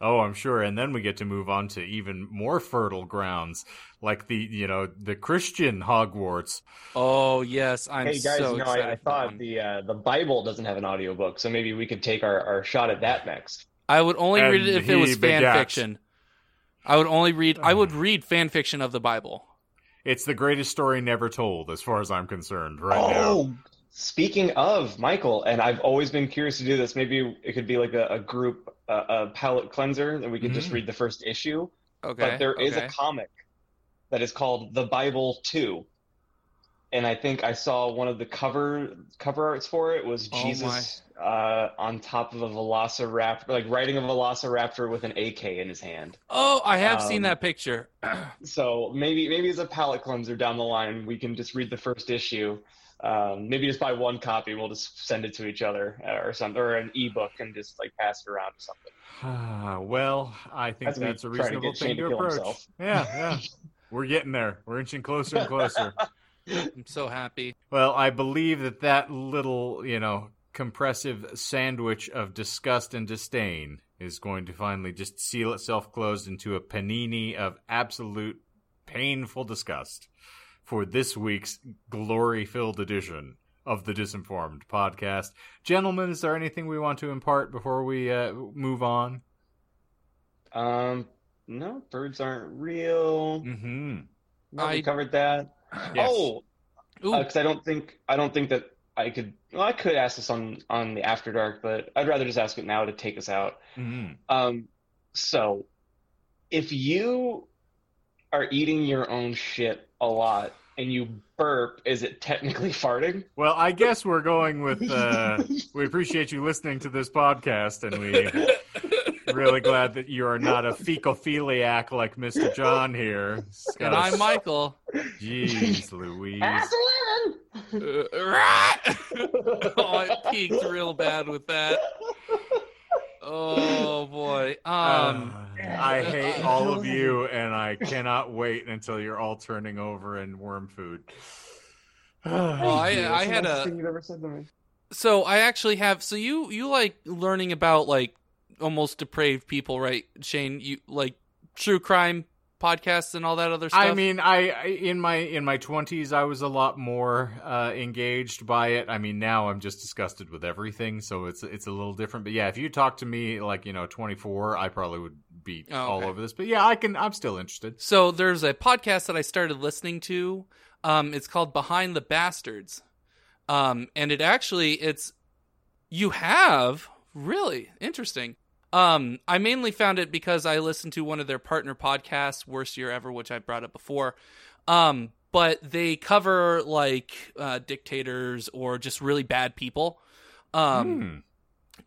Oh, I'm sure. And then we get to move on to even more fertile grounds, like the you know the Christian Hogwarts. oh yes i'm hey guys, so you know, excited I, I thought the uh, the Bible doesn't have an audiobook, so maybe we could take our, our shot at that next. I would only And read it if it was fan begats. fiction. I would only read. I would [sighs] read fan fiction of the Bible. It's the greatest story never told, as far as I'm concerned. Right now. oh, speaking of Michael, and I've always been curious to do this. Maybe it could be like a, a group, uh, a palette cleanser, and we could just Mhm. read the first issue. Okay, but there is okay. a comic that is called The Bible Two, and I think I saw one of the cover cover arts for it was Oh, Jesus uh, on top of a velociraptor, like riding a velociraptor with an AK in his hand. Oh, I have seen Um, that picture. [clears throat] So maybe maybe as a palate cleanser down the line, we can just read the first issue. Um, maybe just buy one copy. We'll just send it to each other uh, or something, or an ebook, and just like pass it around or something. Ah, well, I think That's that's a trying to reasonable thing to to approach. himself. Yeah, yeah. [laughs] We're getting there. We're inching closer and closer. [laughs] I'm so happy. well, I believe that that little, you know, compressive sandwich of disgust and disdain is going to finally just seal itself closed into a panini of absolute painful disgust for this week's glory-filled edition of the Disinformed podcast. Gentlemen, is there anything we want to impart before we uh, move on? Um, no, birds aren't real. Mm-hmm. No, I- we covered that. Yes. Oh, Ooh, because I don't think I don't think that I could. Well, I could ask this on on the After Dark, but I'd rather just ask it now to take us out. Mm-hmm. Um, so if you are eating your own shit a lot and you burp, is it technically [laughs] farting? Well, I guess we're going with. Uh, we appreciate you listening to this podcast, and we really glad that you are not a fecophiliac like Mr. John here. He's and I'm Michael. Jeez, Louise. Uh, rat! [laughs] oh, it peaked real bad with that. Oh boy. [laughs] Um. Uh, I [laughs] hate all of you, and I cannot wait until you're all turning over in worm food. [sighs] Well, I, I had a. ever said to me. So I actually have. So you you like learning about like almost depraved people, right, Shane? You like true crime podcasts and all that other stuff. I mean, I I- in my in my twenties, I was a lot more uh, engaged by it. I mean, now I'm just disgusted with everything, so it's it's a little different. But yeah, if you talk to me like you know 24, I probably would be Oh, all okay. over this. But yeah, I can. I'm still interested. So there's a podcast that I started listening to. Um, it's called Behind the Bastards, um, and it actually it's you have really interesting. Um, I mainly found it because I listened to one of their partner podcasts, Worst Year Ever, which I brought up before. Um, but they cover like uh, dictators or just really bad people. Um, Hmm.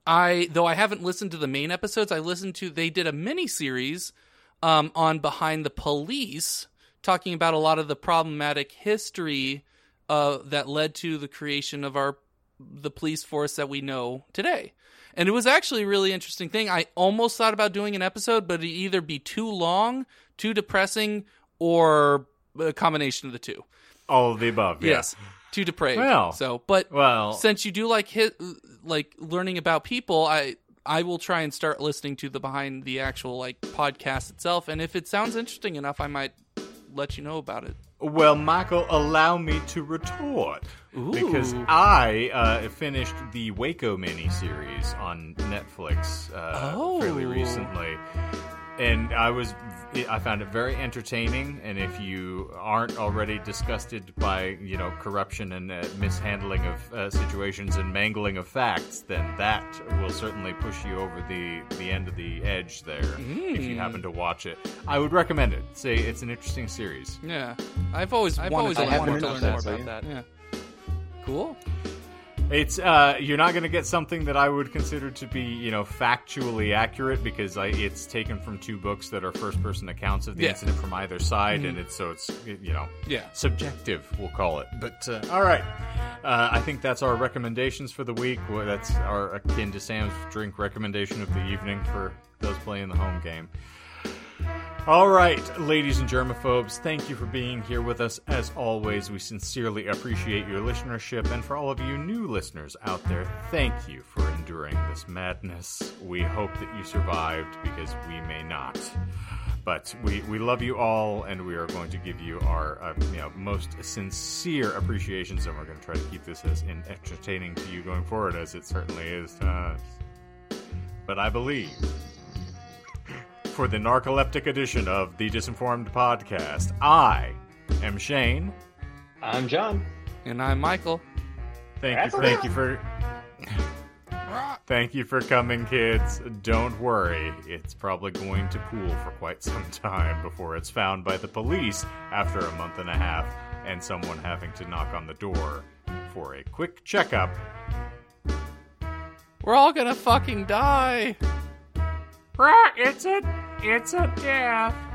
I though I haven't listened to the main episodes, I listened to they did a mini series um, on Behind the Police, talking about a lot of the problematic history uh, that led to the creation of our the police force that we know today. And it was actually a really interesting thing. I almost thought about doing an episode, but it'd either be too long, too depressing, or a combination of the two. All of the above. yeah. Yes, too depraved. Well. so, but Well, since you do like hit like learning about people i i will try and start listening to the behind the actual like podcast itself and if it sounds interesting enough i might let you know about it Well, Michael, allow me to retort. Ooh. Because I uh, finished the Waco miniseries on Netflix uh, Oh. fairly recently. And I was, I found it very entertaining. And if you aren't already disgusted by, you know, corruption and uh, mishandling of uh, situations and mangling of facts, then that will certainly push you over the the end of the edge there. If you Mm. happen to watch it, I would recommend it. Say it's an interesting series. yeah i've always I've wanted always to, wanted wanted to to know learn that, more about yeah. that yeah cool It's uh, you're not going to get something that I would consider to be, you know, factually accurate because I, it's taken from two books that are first-person accounts of the Yeah. incident from either side, and it's so it's you know yeah subjective, we'll call it. But uh, all right, uh, I think that's our recommendations for the week. Well, that's our akin to Sam's drink recommendation of the evening for those playing the home game. All right, ladies and germaphobes, thank you for being here with us. As always, we sincerely appreciate your listenership, and for all of you new listeners out there, thank you for enduring this madness. We hope that you survived because we may not. But we, we love you all, and we are going to give you our uh, you know, most sincere appreciations, and we're going to try to keep this as entertaining to you going forward as it certainly is to us. But I believe for the narcoleptic edition of the Disinformed Podcast. I am Shane. I'm John. and i'm michael Thank you, thank you for, [laughs] thank you for coming, kids. Don't worry, it's probably going to pool for quite some [laughs] time before it's found by the police after a month and a half, and someone having to knock on the door for a quick checkup. we're all gonna fucking die It's a, it's a death.